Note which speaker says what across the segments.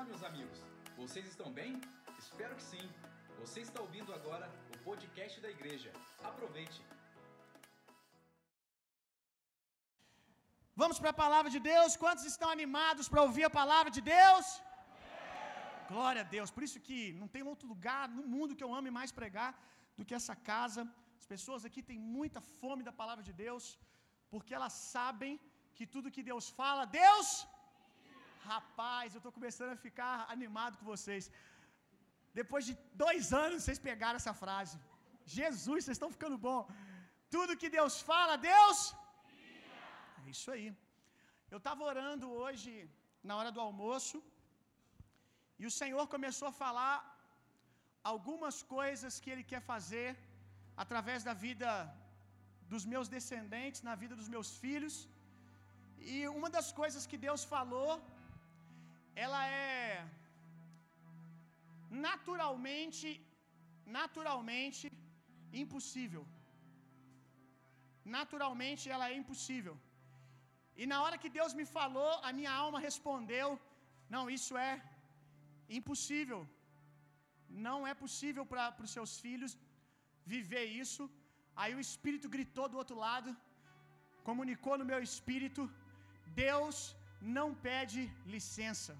Speaker 1: Olá, meus amigos. Vocês estão bem? Espero que sim. Você está ouvindo agora o podcast da igreja. Aproveite.
Speaker 2: Vamos para a palavra de Deus. Quantos estão animados para ouvir a palavra de Deus? Glória a Deus. Por isso que não tem outro lugar no mundo que eu ame mais pregar do que essa casa. As pessoas aqui têm muita fome da palavra de Deus, porque elas sabem que tudo que Deus fala, Deus Rapaz, eu estou começando a ficar animado com vocês. Depois de dois anos, vocês pegaram essa frase. Jesus, vocês estão ficando bom. Tudo que Deus fala, Deus. É isso aí. Eu estava orando hoje, na hora do almoço, e o Senhor começou a falar algumas coisas que Ele quer fazer através da vida dos meus descendentes, na vida dos meus filhos. E uma das coisas que Deus falou ela é naturalmente naturalmente impossível. Naturalmente ela é impossível. E na hora que Deus me falou, a minha alma respondeu: Não, isso é impossível. Não é possível para os seus filhos viver isso. Aí o Espírito gritou do outro lado, comunicou no meu espírito: Deus não pede licença.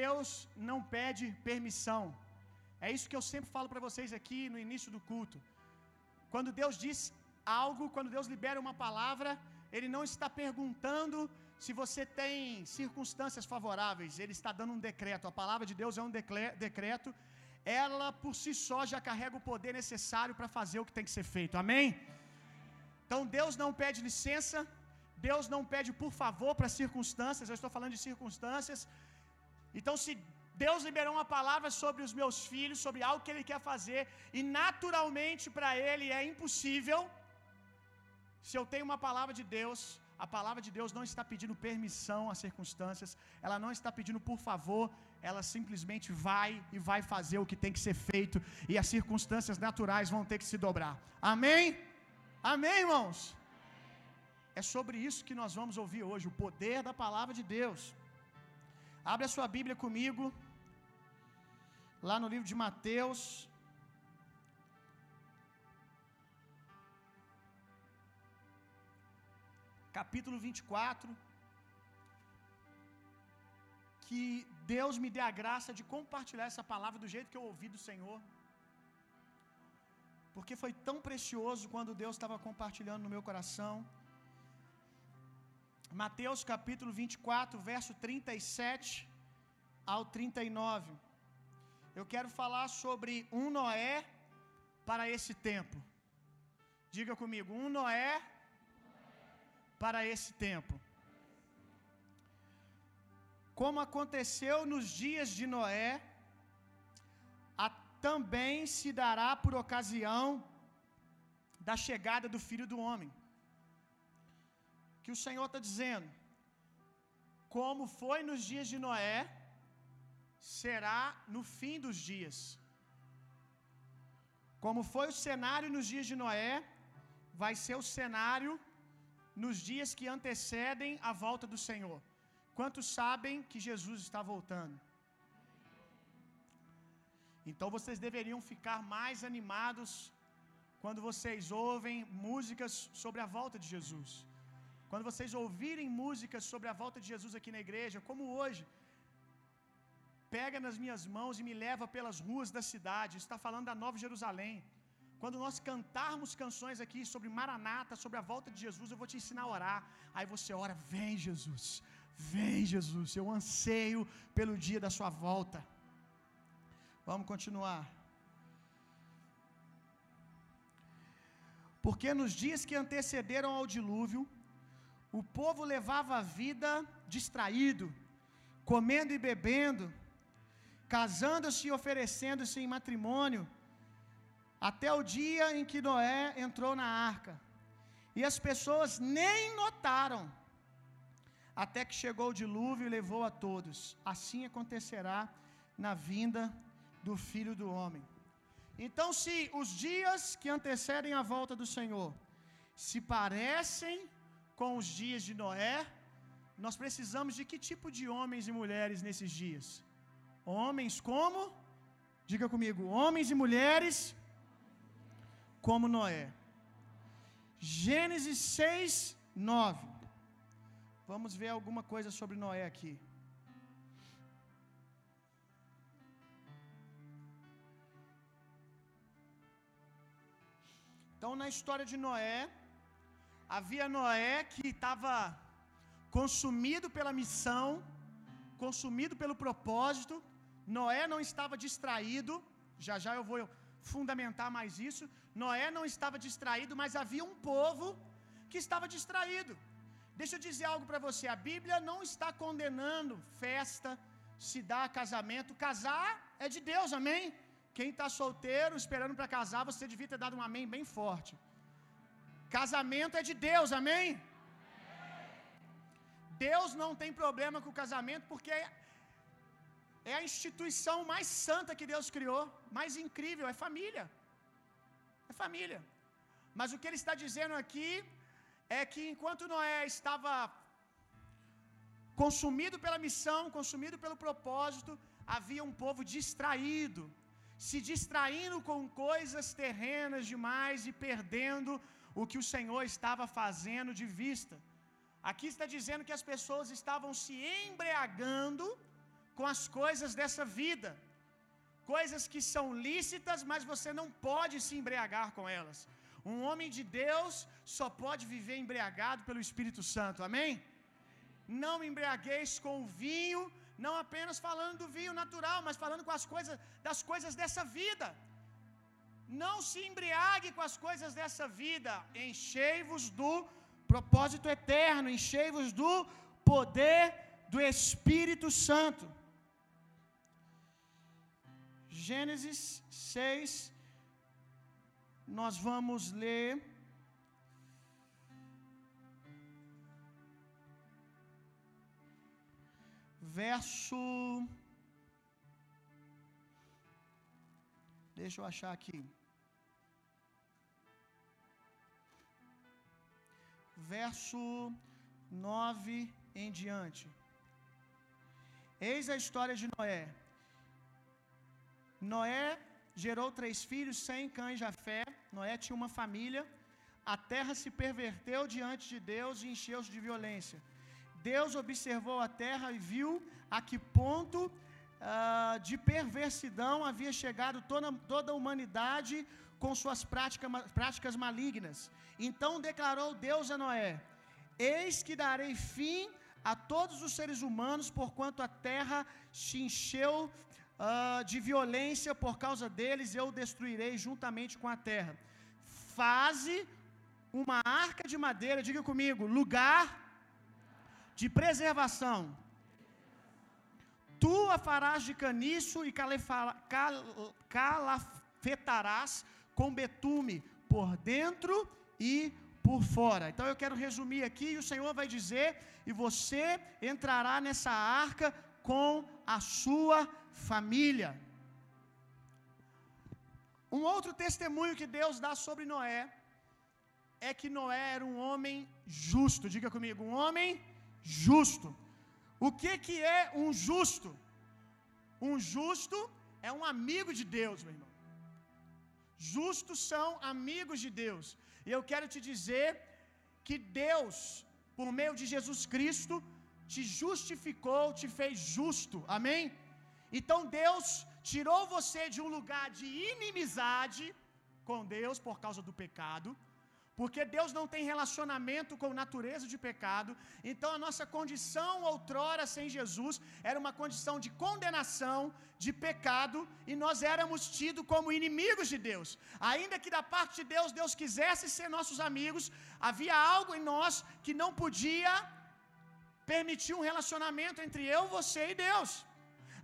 Speaker 2: Deus não pede permissão. É isso que eu sempre falo para vocês aqui no início do culto. Quando Deus diz algo, quando Deus libera uma palavra, Ele não está perguntando se você tem circunstâncias favoráveis, Ele está dando um decreto. A palavra de Deus é um decreto, ela por si só já carrega o poder necessário para fazer o que tem que ser feito. Amém? Então Deus não pede licença, Deus não pede por favor para circunstâncias, eu estou falando de circunstâncias. Então, se Deus liberou uma palavra sobre os meus filhos, sobre algo que Ele quer fazer, e naturalmente para Ele é impossível, se eu tenho uma palavra de Deus, a palavra de Deus não está pedindo permissão às circunstâncias, ela não está pedindo por favor, ela simplesmente vai e vai fazer o que tem que ser feito, e as circunstâncias naturais vão ter que se dobrar. Amém? Amém, irmãos? É sobre isso que nós vamos ouvir hoje, o poder da palavra de Deus. Abre a sua Bíblia comigo, lá no livro de Mateus, capítulo 24. Que Deus me dê a graça de compartilhar essa palavra do jeito que eu ouvi do Senhor. Porque foi tão precioso quando Deus estava compartilhando no meu coração. Mateus capítulo 24, verso 37 ao 39. Eu quero falar sobre um Noé para esse tempo. Diga comigo, um Noé para esse tempo. Como aconteceu nos dias de Noé, também se dará por ocasião da chegada do filho do homem que o Senhor está dizendo: como foi nos dias de Noé, será no fim dos dias. Como foi o cenário nos dias de Noé, vai ser o cenário nos dias que antecedem a volta do Senhor. Quantos sabem que Jesus está voltando? Então vocês deveriam ficar mais animados quando vocês ouvem músicas sobre a volta de Jesus. Quando vocês ouvirem músicas sobre a volta de Jesus aqui na igreja, como hoje, pega nas minhas mãos e me leva pelas ruas da cidade. Está falando da Nova Jerusalém. Quando nós cantarmos canções aqui sobre Maranata, sobre a volta de Jesus, eu vou te ensinar a orar. Aí você ora: Vem, Jesus, vem, Jesus. Eu anseio pelo dia da sua volta. Vamos continuar. Porque nos dias que antecederam ao dilúvio, o povo levava a vida distraído, comendo e bebendo, casando-se e oferecendo-se em matrimônio, até o dia em que Noé entrou na arca. E as pessoas nem notaram, até que chegou o dilúvio e levou a todos. Assim acontecerá na vinda do filho do homem. Então, se os dias que antecedem a volta do Senhor se parecem com os dias de Noé, nós precisamos de que tipo de homens e mulheres nesses dias? Homens como? Diga comigo, homens e mulheres como Noé. Gênesis 6, 9. Vamos ver alguma coisa sobre Noé aqui. Então, na história de Noé, havia Noé que estava consumido pela missão, consumido pelo propósito. Noé não estava distraído, já já eu vou fundamentar mais isso. Noé não estava distraído, mas havia um povo que estava distraído. Deixa eu dizer algo para você: a Bíblia não está condenando festa, se dar casamento. Casar é de Deus, amém? Quem está solteiro, esperando para casar, você devia ter dado um amém bem forte. Casamento é de Deus, amém? Deus não tem problema com o casamento porque é a instituição mais santa que Deus criou, mais incrível, é família. É família. Mas o que ele está dizendo aqui é que enquanto Noé estava consumido pela missão, consumido pelo propósito, havia um povo distraído, se distraindo com coisas terrenas demais e perdendo o que o Senhor estava fazendo de vista. Aqui está dizendo que as pessoas estavam se embriagando com as coisas dessa vida, coisas que são lícitas, mas você não pode se embriagar com elas. Um homem de Deus só pode viver embriagado pelo Espírito Santo, amém? Não embriagueis com o vinho, não apenas falando do vinho natural, mas falando com as coisas das coisas dessa vida. Não se embriague com as coisas dessa vida, enchei-vos do propósito eterno, enchei-vos do poder do Espírito Santo. Gênesis 6, nós vamos ler. Verso. Deixa eu achar aqui. Verso 9 em diante. Eis a história de Noé. Noé gerou três filhos, Sem, Cã e Jafé. Noé tinha uma família. A terra se perverteu diante de Deus e encheu-se de violência. Deus observou a terra e viu a que ponto uh, de perversidão havia chegado toda, toda a humanidade com suas prática, práticas malignas. Então declarou Deus a Noé: Eis que darei fim a todos os seres humanos, porquanto a terra se encheu uh, de violência por causa deles, eu destruirei juntamente com a terra. Faze uma arca de madeira, diga comigo, lugar de preservação. Tu a farás de caniço e calafetarás com betume por dentro e por fora. Então eu quero resumir aqui e o Senhor vai dizer: e você entrará nessa arca com a sua família. Um outro testemunho que Deus dá sobre Noé é que Noé era um homem justo. Diga comigo, um homem justo. O que que é um justo? Um justo é um amigo de Deus, meu irmão. Justos são amigos de Deus. E eu quero te dizer que Deus, por meio de Jesus Cristo, te justificou, te fez justo. Amém? Então Deus tirou você de um lugar de inimizade com Deus por causa do pecado, porque Deus não tem relacionamento com natureza de pecado. Então a nossa condição outrora sem Jesus era uma condição de condenação, de pecado, e nós éramos tidos como inimigos de Deus. Ainda que da parte de Deus Deus quisesse ser nossos amigos, havia algo em nós que não podia permitir um relacionamento entre eu, você e Deus.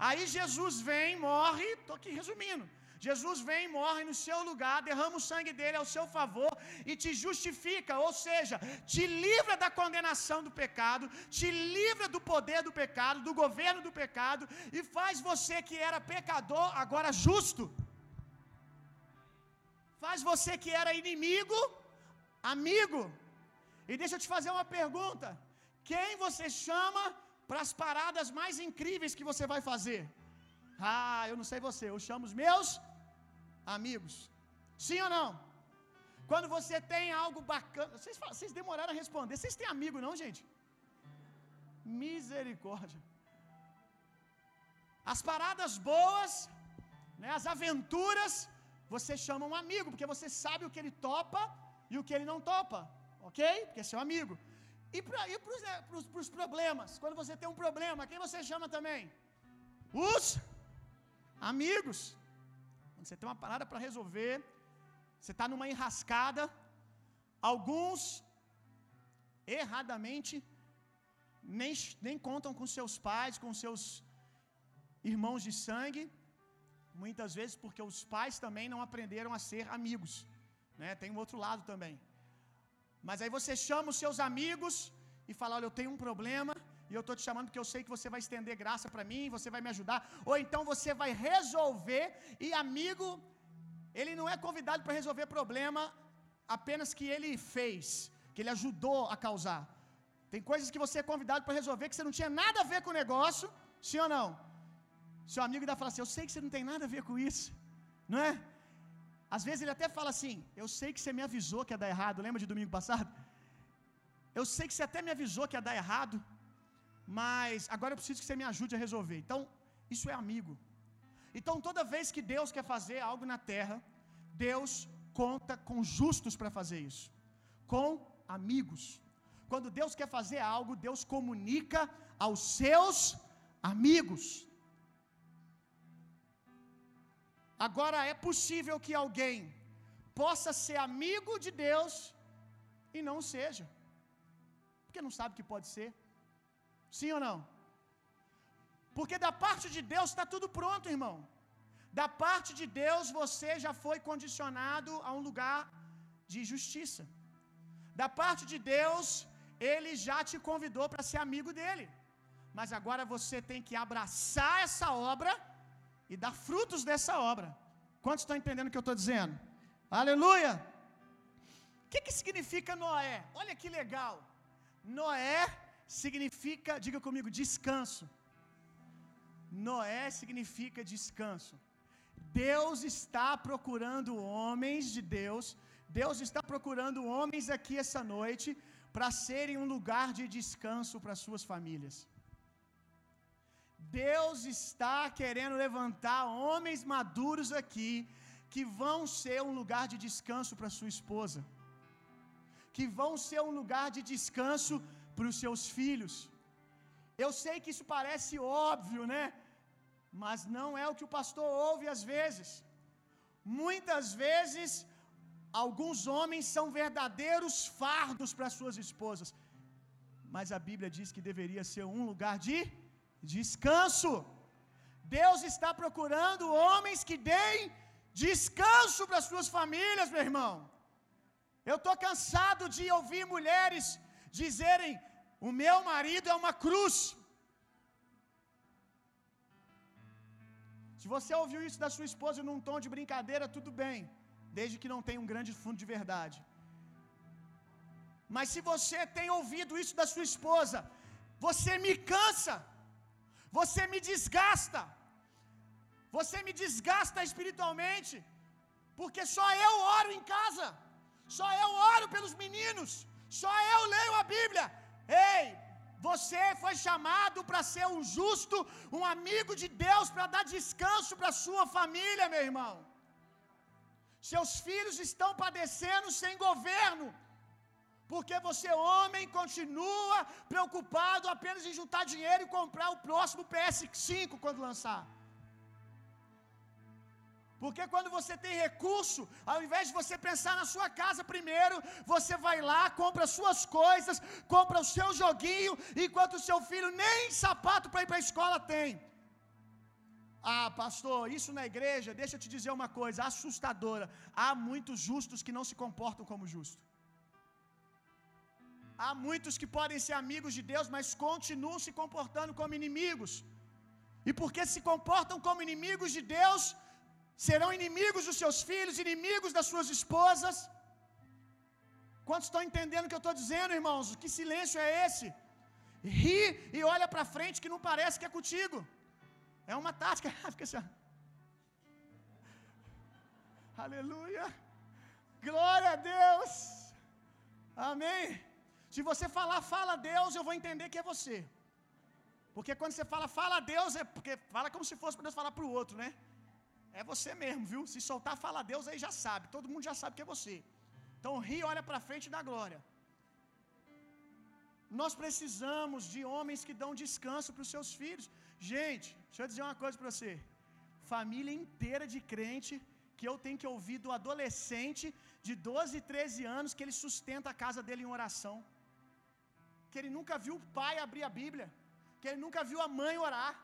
Speaker 2: Aí Jesus vem, morre, estou aqui resumindo. Jesus vem, morre no seu lugar, derrama o sangue dele ao seu favor e te justifica, ou seja, te livra da condenação do pecado, te livra do poder do pecado, do governo do pecado e faz você que era pecador agora justo. Faz você que era inimigo amigo. E deixa eu te fazer uma pergunta: Quem você chama para as paradas mais incríveis que você vai fazer? Ah, eu não sei você, eu chamo os meus amigos. Sim ou não? Quando você tem algo bacana. Vocês, vocês demoraram a responder. Vocês têm amigo, não, gente? Misericórdia. As paradas boas, né, as aventuras, você chama um amigo, porque você sabe o que ele topa e o que ele não topa, ok? Porque é seu amigo. E para os né, problemas, quando você tem um problema, quem você chama também? Os amigos. Você tem uma parada para resolver, você está numa enrascada, alguns erradamente nem, nem contam com seus pais, com seus irmãos de sangue, muitas vezes porque os pais também não aprenderam a ser amigos, né? Tem um outro lado também. Mas aí você chama os seus amigos e fala: Olha, eu tenho um problema e eu estou te chamando porque eu sei que você vai estender graça para mim, você vai me ajudar. Ou então você vai resolver e amigo, ele não é convidado para resolver problema apenas que ele fez, que ele ajudou a causar. Tem coisas que você é convidado para resolver que você não tinha nada a ver com o negócio, sim ou não? Seu amigo dá fala assim: Eu sei que você não tem nada a ver com isso, não é? Às vezes ele até fala assim: Eu sei que você me avisou que ia dar errado. Lembra de domingo passado? Eu sei que você até me avisou que ia dar errado, mas agora eu preciso que você me ajude a resolver. Então, isso é amigo. Então, toda vez que Deus quer fazer algo na terra, Deus conta com justos para fazer isso, com amigos. Quando Deus quer fazer algo, Deus comunica aos seus amigos. Agora é possível que alguém possa ser amigo de Deus e não seja, porque não sabe que pode ser. Sim ou não? Porque da parte de Deus está tudo pronto, irmão. Da parte de Deus você já foi condicionado a um lugar de justiça. Da parte de Deus, Ele já te convidou para ser amigo dele. Mas agora você tem que abraçar essa obra e dar frutos dessa obra. Quantos estão entendendo o que eu estou dizendo? Aleluia! O que, que significa Noé? Olha que legal. Noé significa, diga comigo, descanso. Noé significa descanso. Deus está procurando homens de Deus, Deus está procurando homens aqui essa noite para serem um lugar de descanso para suas famílias. Deus está querendo levantar homens maduros aqui que vão ser um lugar de descanso para sua esposa, que vão ser um lugar de descanso para os seus filhos. Eu sei que isso parece óbvio, né? Mas não é o que o pastor ouve às vezes. Muitas vezes, alguns homens são verdadeiros fardos para suas esposas. Mas a Bíblia diz que deveria ser um lugar de descanso. Deus está procurando homens que deem descanso para suas famílias, meu irmão. Eu estou cansado de ouvir mulheres dizerem: o meu marido é uma cruz. Se você ouviu isso da sua esposa num tom de brincadeira, tudo bem, desde que não tenha um grande fundo de verdade. Mas se você tem ouvido isso da sua esposa, você me cansa, você me desgasta, você me desgasta espiritualmente, porque só eu oro em casa, só eu oro pelos meninos, só eu leio a Bíblia. Ei, você foi chamado para ser um justo, um amigo de Deus, para dar descanso para sua família, meu irmão. Seus filhos estão padecendo sem governo, porque você, homem, continua preocupado apenas em juntar dinheiro e comprar o próximo PS5 quando lançar. Porque quando você tem recurso, ao invés de você pensar na sua casa primeiro, você vai lá, compra suas coisas, compra o seu joguinho, enquanto o seu filho nem sapato para ir para a escola tem. Ah, pastor, isso na igreja, deixa eu te dizer uma coisa assustadora. Há muitos justos que não se comportam como justos. Há muitos que podem ser amigos de Deus, mas continuam se comportando como inimigos. E porque se comportam como inimigos de Deus, serão inimigos dos seus filhos, inimigos das suas esposas. Quantos estão entendendo o que eu estou dizendo, irmãos? Que silêncio é esse? ri e olha para frente que não parece que é contigo. É uma tática. Fica assim. Aleluia. Glória a Deus. Amém. Se você falar, fala Deus, eu vou entender que é você. Porque quando você fala, fala Deus, é porque fala como se fosse para Deus falar para o outro, né? É você mesmo, viu? Se soltar, fala a Deus, aí já sabe. Todo mundo já sabe que é você. Então ri, olha para frente e dá glória. Nós precisamos de homens que dão descanso para os seus filhos. Gente, deixa eu dizer uma coisa para você. Família inteira de crente que eu tenho que ouvir do adolescente de 12, 13 anos que ele sustenta a casa dele em oração. Que ele nunca viu o pai abrir a Bíblia, que ele nunca viu a mãe orar.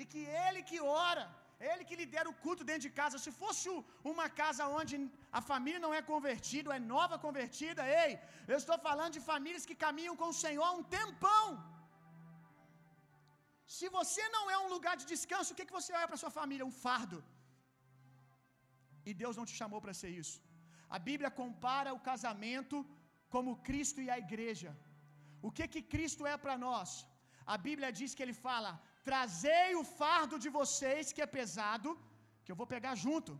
Speaker 2: E que ele que ora, ele que lidera o culto dentro de casa. Se fosse uma casa onde a família não é convertida, é nova convertida, ei, eu estou falando de famílias que caminham com o Senhor há um tempão. Se você não é um lugar de descanso, o que, que você olha para sua família? Um fardo. E Deus não te chamou para ser isso. A Bíblia compara o casamento como Cristo e a igreja. O que que Cristo é para nós? A Bíblia diz que ele fala: "Trazei o fardo de vocês que é pesado, que eu vou pegar junto".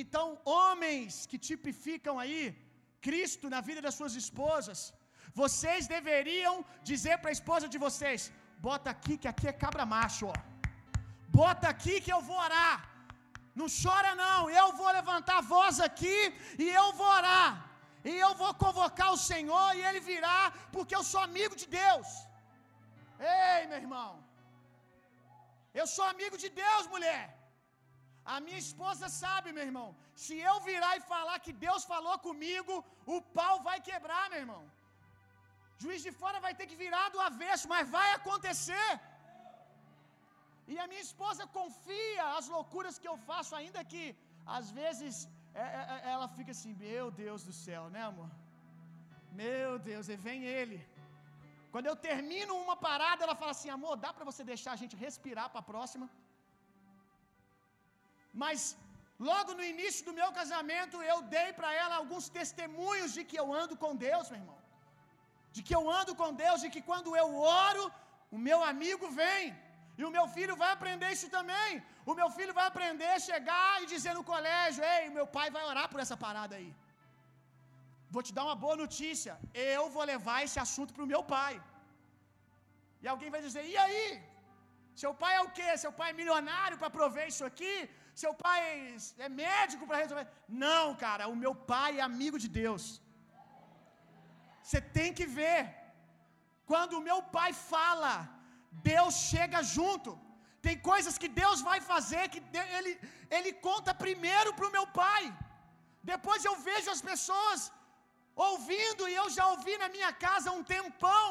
Speaker 2: Então, homens que tipificam aí Cristo na vida das suas esposas, vocês deveriam dizer para a esposa de vocês: "Bota aqui que aqui é cabra macho, ó. Bota aqui que eu vou orar. Não chora não, eu vou levantar a voz aqui e eu vou orar. E eu vou convocar o Senhor e ele virá, porque eu sou amigo de Deus. Ei, meu irmão. Eu sou amigo de Deus, mulher. A minha esposa sabe, meu irmão. Se eu virar e falar que Deus falou comigo, o pau vai quebrar, meu irmão. Juiz de fora vai ter que virar do avesso, mas vai acontecer. E a minha esposa confia as loucuras que eu faço, ainda que às vezes é, é, é, ela fica assim: Meu Deus do céu, né, amor? Meu Deus, e vem ele. Quando eu termino uma parada, ela fala assim: Amor, dá para você deixar a gente respirar para a próxima? Mas logo no início do meu casamento, eu dei para ela alguns testemunhos de que eu ando com Deus, meu irmão. De que eu ando com Deus, de que quando eu oro, o meu amigo vem. E o meu filho vai aprender isso também. O meu filho vai aprender a chegar e dizer no colégio: Ei, meu pai vai orar por essa parada aí. Vou te dar uma boa notícia. Eu vou levar esse assunto para o meu pai. E alguém vai dizer: E aí? Seu pai é o quê? Seu pai é milionário para prover isso aqui? Seu pai é médico para resolver? Não, cara. O meu pai é amigo de Deus. Você tem que ver. Quando o meu pai fala, Deus chega junto. Tem coisas que Deus vai fazer que ele, ele conta primeiro para o meu pai. Depois eu vejo as pessoas ouvindo e eu já ouvi na minha casa um tempão.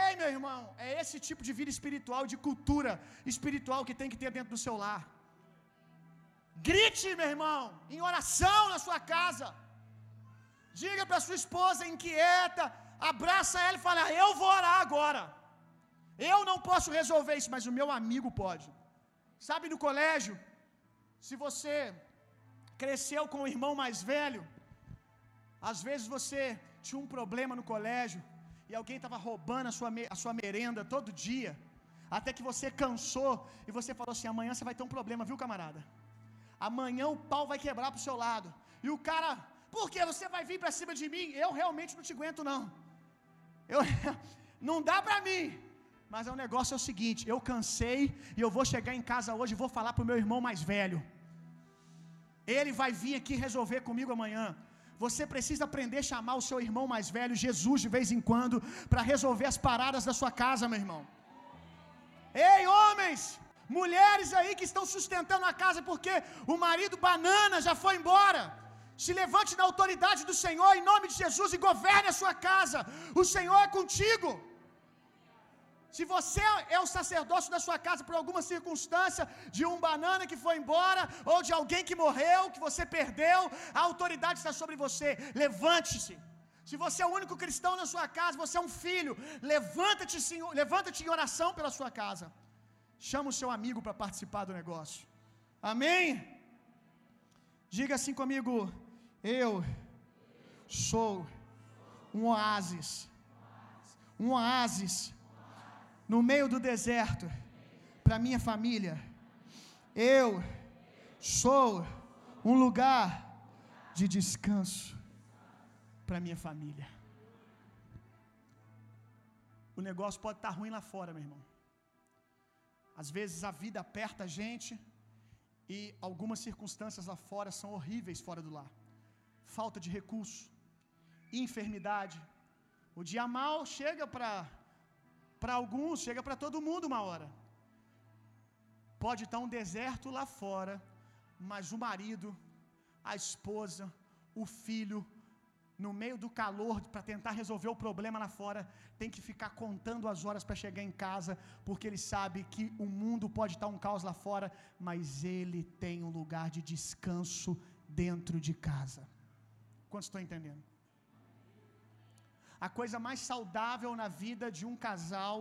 Speaker 2: Ei, meu irmão, é esse tipo de vida espiritual, de cultura espiritual que tem que ter dentro do seu lar. Grite, meu irmão, em oração na sua casa. Diga para sua esposa inquieta, abraça ela e fala: Eu vou orar agora. Eu não posso resolver isso, mas o meu amigo pode. Sabe no colégio, se você cresceu com o irmão mais velho, às vezes você tinha um problema no colégio e alguém estava roubando a sua, a sua merenda todo dia, até que você cansou e você falou assim: amanhã você vai ter um problema, viu, camarada? Amanhã o pau vai quebrar pro seu lado. E o cara, por que você vai vir para cima de mim? Eu realmente não te aguento, não. Eu, não dá para mim. Mas o negócio é o seguinte: eu cansei e eu vou chegar em casa hoje e vou falar pro meu irmão mais velho. Ele vai vir aqui resolver comigo amanhã. Você precisa aprender a chamar o seu irmão mais velho, Jesus, de vez em quando, para resolver as paradas da sua casa, meu irmão. Ei, homens, mulheres aí que estão sustentando a casa porque o marido banana já foi embora. Se levante na autoridade do Senhor em nome de Jesus e governe a sua casa. O Senhor é contigo. Se você é o sacerdócio da sua casa por alguma circunstância, de um banana que foi embora, ou de alguém que morreu, que você perdeu, a autoridade está sobre você. Levante-se. Se você é o único cristão na sua casa, você é um filho, levanta-te, Senhor, levanta-te em oração pela sua casa. Chama o seu amigo para participar do negócio. Amém? Diga assim comigo: Eu sou um oásis um oásis no meio do deserto para minha família. Eu sou um lugar de descanso para minha família. O negócio pode estar ruim lá fora, meu irmão. Às vezes a vida aperta a gente e algumas circunstâncias lá fora são horríveis fora do lar. Falta de recurso, enfermidade. O dia mal chega para para alguns, chega para todo mundo uma hora. Pode estar um deserto lá fora, mas o marido, a esposa, o filho, no meio do calor para tentar resolver o problema lá fora, tem que ficar contando as horas para chegar em casa, porque ele sabe que o mundo pode estar um caos lá fora, mas ele tem um lugar de descanso dentro de casa. Quantos estão entendendo? A coisa mais saudável na vida de um casal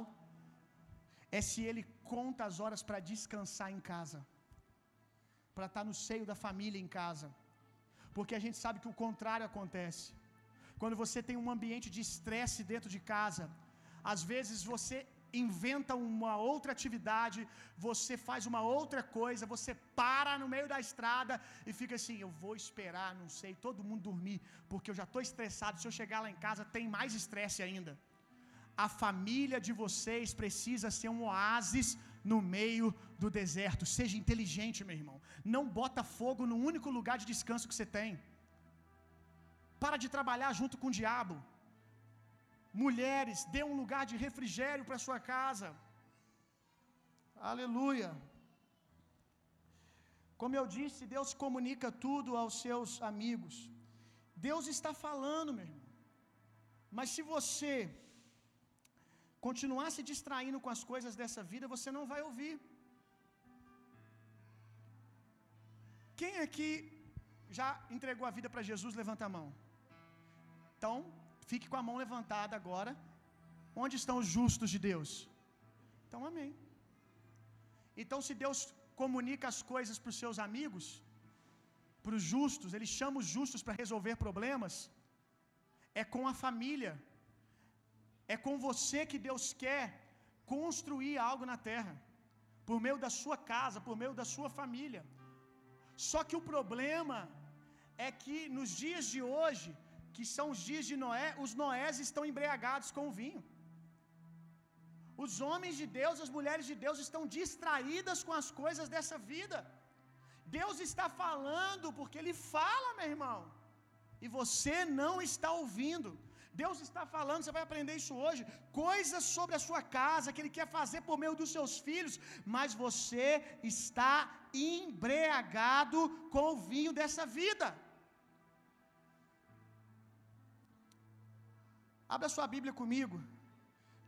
Speaker 2: é se ele conta as horas para descansar em casa, para estar no seio da família em casa, porque a gente sabe que o contrário acontece. Quando você tem um ambiente de estresse dentro de casa, às vezes você inventa uma outra atividade, você faz uma outra coisa, você para no meio da estrada e fica assim: eu vou esperar, não sei, todo mundo dormir, porque eu já estou estressado. Se eu chegar lá em casa, tem mais estresse ainda. A família de vocês precisa ser um oásis no meio do deserto. Seja inteligente, meu irmão. Não bota fogo no único lugar de descanso que você tem. Para de trabalhar junto com o diabo. Mulheres, dê um lugar de refrigério para sua casa. Aleluia. Como eu disse, Deus comunica tudo aos seus amigos. Deus está falando, meu irmão. Mas se você continuar se distraindo com as coisas dessa vida, você não vai ouvir. Quem aqui já entregou a vida para Jesus? Levanta a mão. Então, fique com a mão levantada agora. Onde estão os justos de Deus? Então, amém. Então, se Deus comunica as coisas para os seus amigos, para os justos, Ele chama os justos para resolver problemas, é com a família, é com você que Deus quer construir algo na terra, por meio da sua casa, por meio da sua família. Só que o problema é que nos dias de hoje, que são os dias de Noé, os Noés estão embriagados com o vinho. Os homens de Deus, as mulheres de Deus estão distraídas com as coisas dessa vida. Deus está falando porque Ele fala, meu irmão, e você não está ouvindo. Deus está falando, você vai aprender isso hoje, coisas sobre a sua casa que Ele quer fazer por meio dos seus filhos, mas você está embriagado com o vinho dessa vida. Abra sua Bíblia comigo,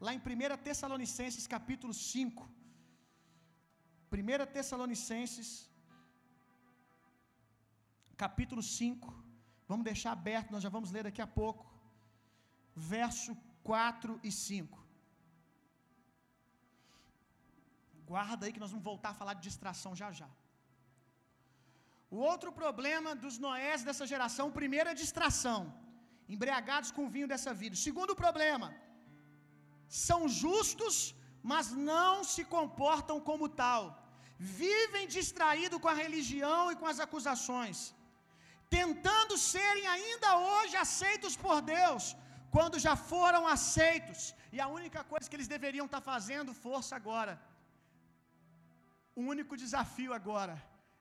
Speaker 2: lá em 1 Tessalonicenses capítulo 5. 1 Tessalonicenses, capítulo 5. Vamos deixar aberto, nós já vamos ler daqui a pouco. Verso 4 e 5. Guarda aí que nós vamos voltar a falar de distração já já. O outro problema dos Noés dessa geração, primeiro é distração embriagados com o vinho dessa vida. Segundo problema, são justos, mas não se comportam como tal. Vivem distraídos com a religião e com as acusações, tentando serem ainda hoje aceitos por Deus, quando já foram aceitos, e a única coisa que eles deveriam estar fazendo, força agora. O único desafio agora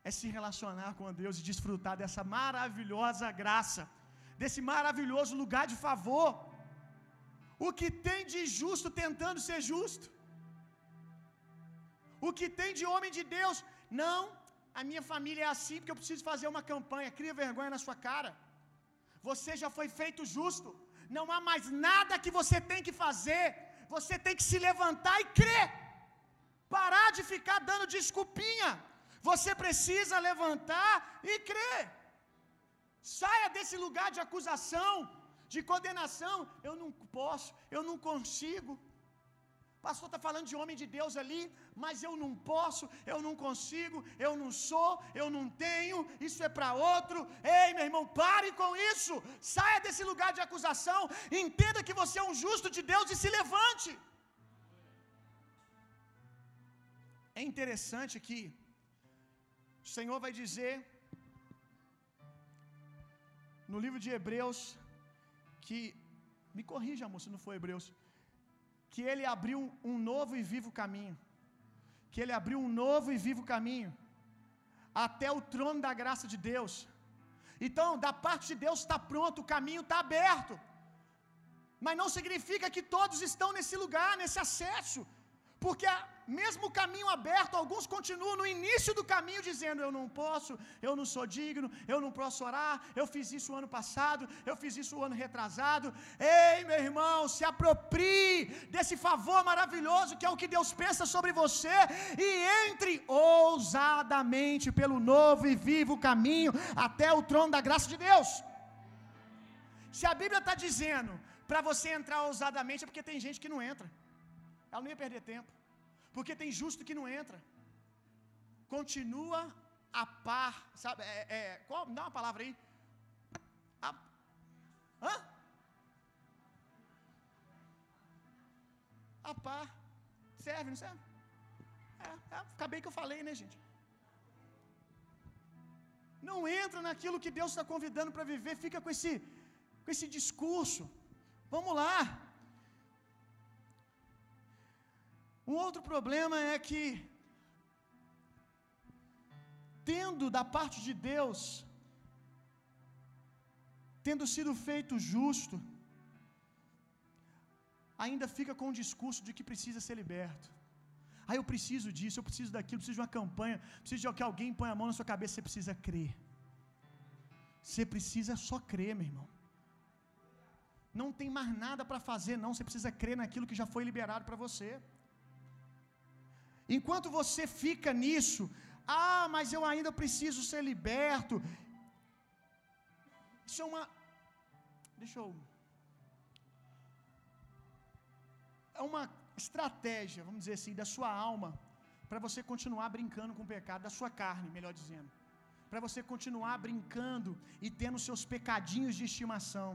Speaker 2: é se relacionar com Deus e desfrutar dessa maravilhosa graça desse maravilhoso lugar de favor. O que tem de justo tentando ser justo? O que tem de homem de Deus? Não, a minha família é assim porque eu preciso fazer uma campanha. Cria vergonha na sua cara. Você já foi feito justo. Não há mais nada que você tem que fazer. Você tem que se levantar e crer. Parar de ficar dando desculpinha. Você precisa levantar e crer. Saia desse lugar de acusação, de condenação. Eu não posso, eu não consigo. Pastor está falando de homem de Deus ali, mas eu não posso, eu não consigo, eu não sou, eu não tenho, isso é para outro. Ei, meu irmão, pare com isso. Saia desse lugar de acusação, entenda que você é um justo de Deus e se levante. É interessante que o Senhor vai dizer no livro de Hebreus que me corrija, amor, se não for Hebreus que ele abriu um novo e vivo caminho. Que ele abriu um novo e vivo caminho até o trono da graça de Deus. Então, da parte de Deus está pronto, o caminho está aberto. Mas não significa que todos estão nesse lugar, nesse acesso. Porque mesmo o caminho aberto, alguns continuam no início do caminho dizendo: Eu não posso, eu não sou digno, eu não posso orar, eu fiz isso ano passado, eu fiz isso ano retrasado. Ei, meu irmão, se aproprie desse favor maravilhoso que é o que Deus pensa sobre você e entre ousadamente pelo novo e vivo caminho até o trono da graça de Deus. Se a Bíblia está dizendo para você entrar ousadamente, é porque tem gente que não entra. Ela não ia perder tempo. Porque tem justo que não entra. Continua a par. Sabe? É, é, qual, dá uma palavra aí. A, hã? A par. Serve, não serve? É, é, acabei que eu falei, né, gente? Não entra naquilo que Deus está convidando para viver, fica com esse, com esse discurso. Vamos lá. Um outro problema é que, tendo da parte de Deus, tendo sido feito justo, ainda fica com o discurso de que precisa ser liberto. Ah, eu preciso disso, eu preciso daquilo, preciso de uma campanha, preciso de que alguém ponha a mão na sua cabeça, você precisa crer. Você precisa só crer, meu irmão. Não tem mais nada para fazer, não. Você precisa crer naquilo que já foi liberado para você. Enquanto você fica nisso, ah, mas eu ainda preciso ser liberto. Isso é uma. Deixa eu. É uma estratégia, vamos dizer assim, da sua alma, para você continuar brincando com o pecado, da sua carne, melhor dizendo. Para você continuar brincando e tendo seus pecadinhos de estimação.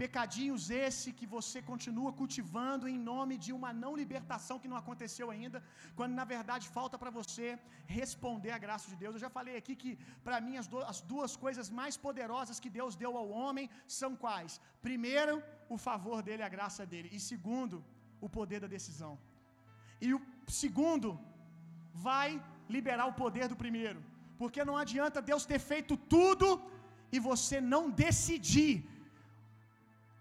Speaker 2: Pecadinhos esse que você continua cultivando em nome de uma não libertação que não aconteceu ainda, quando na verdade falta para você responder à graça de Deus. Eu já falei aqui que para mim as, as duas coisas mais poderosas que Deus deu ao homem são quais? Primeiro, o favor dele, a graça dele, e segundo, o poder da decisão. E o segundo vai liberar o poder do primeiro, porque não adianta Deus ter feito tudo e você não decidir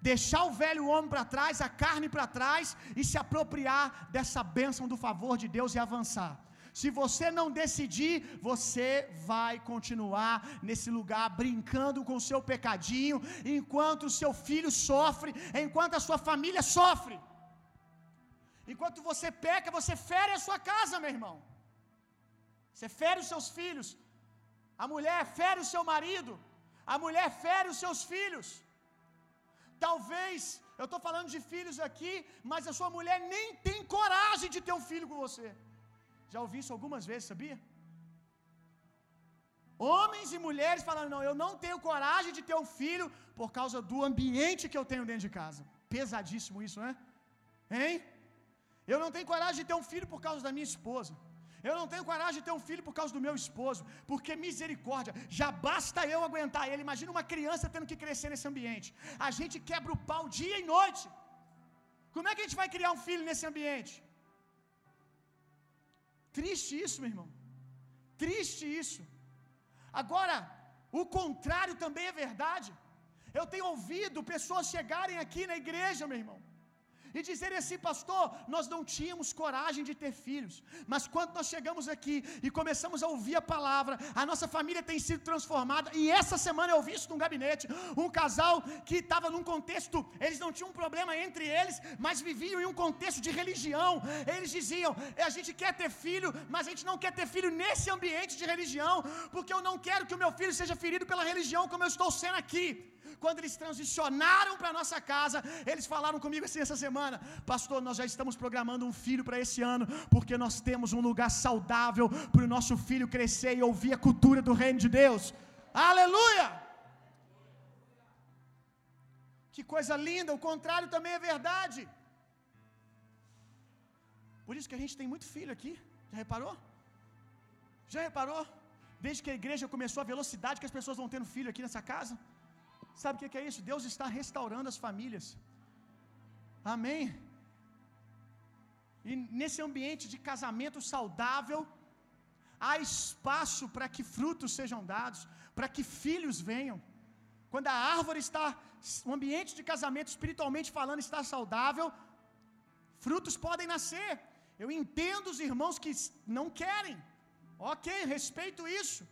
Speaker 2: deixar o velho homem para trás, a carne para trás e se apropriar dessa bênção do favor de Deus e avançar. Se você não decidir, você vai continuar nesse lugar brincando com o seu pecadinho, enquanto o seu filho sofre, enquanto a sua família sofre. Enquanto você peca, você fere a sua casa, meu irmão. Você fere os seus filhos. A mulher fere o seu marido. A mulher fere os seus filhos. Talvez, eu estou falando de filhos aqui, mas a sua mulher nem tem coragem de ter um filho com você. Já ouvi isso algumas vezes, sabia? Homens e mulheres falando: não, eu não tenho coragem de ter um filho por causa do ambiente que eu tenho dentro de casa. Pesadíssimo isso, né? Hein? Eu não tenho coragem de ter um filho por causa da minha esposa. Eu não tenho coragem de ter um filho por causa do meu esposo, porque misericórdia, já basta eu aguentar ele. Imagina uma criança tendo que crescer nesse ambiente. A gente quebra o pau dia e noite. Como é que a gente vai criar um filho nesse ambiente? Triste isso, meu irmão. Triste isso. Agora, o contrário também é verdade. Eu tenho ouvido pessoas chegarem aqui na igreja, meu irmão, e dizerem assim, pastor, nós não tínhamos coragem de ter filhos, mas quando nós chegamos aqui e começamos a ouvir a palavra, a nossa família tem sido transformada. E essa semana eu vi isso num gabinete, um casal que estava num contexto, eles não tinham um problema entre eles, mas viviam em um contexto de religião. Eles diziam: a gente quer ter filho, mas a gente não quer ter filho nesse ambiente de religião, porque eu não quero que o meu filho seja ferido pela religião como eu estou sendo aqui. Quando eles transicionaram para nossa casa, eles falaram comigo assim essa semana pastor, nós já estamos programando um filho para esse ano, porque nós temos um lugar saudável para o nosso filho crescer e ouvir a cultura do reino de Deus. Aleluia! Que coisa linda, o contrário também é verdade. Por isso que a gente tem muito filho aqui. Já reparou? Já reparou? Desde que a igreja começou a velocidade que as pessoas vão tendo filho aqui nessa casa. Sabe o que é isso? Deus está restaurando as famílias. Amém. E nesse ambiente de casamento saudável, há espaço para que frutos sejam dados, para que filhos venham. Quando a árvore está, o ambiente de casamento espiritualmente falando está saudável, frutos podem nascer. Eu entendo os irmãos que não querem. Ok, respeito isso.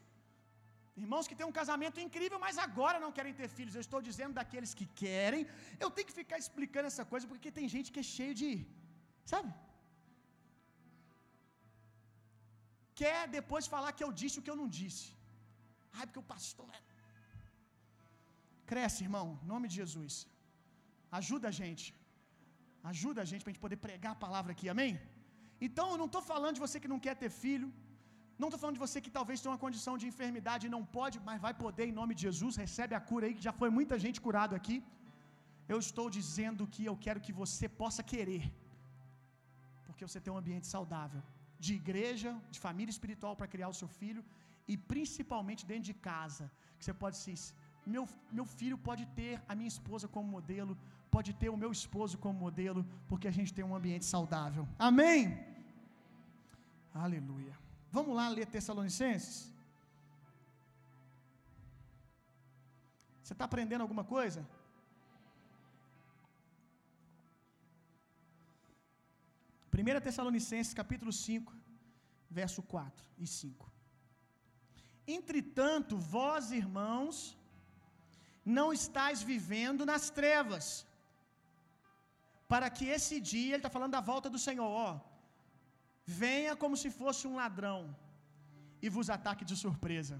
Speaker 2: Irmãos que têm um casamento incrível, mas agora não querem ter filhos. Eu estou dizendo daqueles que querem. Eu tenho que ficar explicando essa coisa porque tem gente que é cheio de. Sabe? Quer depois falar que eu disse o que eu não disse. Ai, porque o pastor é. Cresce, irmão, em nome de Jesus. Ajuda a gente. Ajuda a gente para a gente poder pregar a palavra aqui, amém? Então eu não estou falando de você que não quer ter filho. Não estou falando de você que talvez tenha uma condição de enfermidade e não pode, mas vai poder em nome de Jesus. Recebe a cura aí, que já foi muita gente curado aqui. Eu estou dizendo que eu quero que você possa querer, porque você tem um ambiente saudável, de igreja, de família espiritual para criar o seu filho e principalmente dentro de casa, que você pode se meu, meu filho pode ter a minha esposa como modelo, pode ter o meu esposo como modelo, porque a gente tem um ambiente saudável. Amém? Aleluia. Vamos lá ler Tessalonicenses? Você está aprendendo alguma coisa? Primeira Tessalonicenses, capítulo 5, verso 4 e 5. Entretanto, vós, irmãos, não estáis vivendo nas trevas, para que esse dia, ele está falando da volta do Senhor, ó, venha como se fosse um ladrão e vos ataque de surpresa.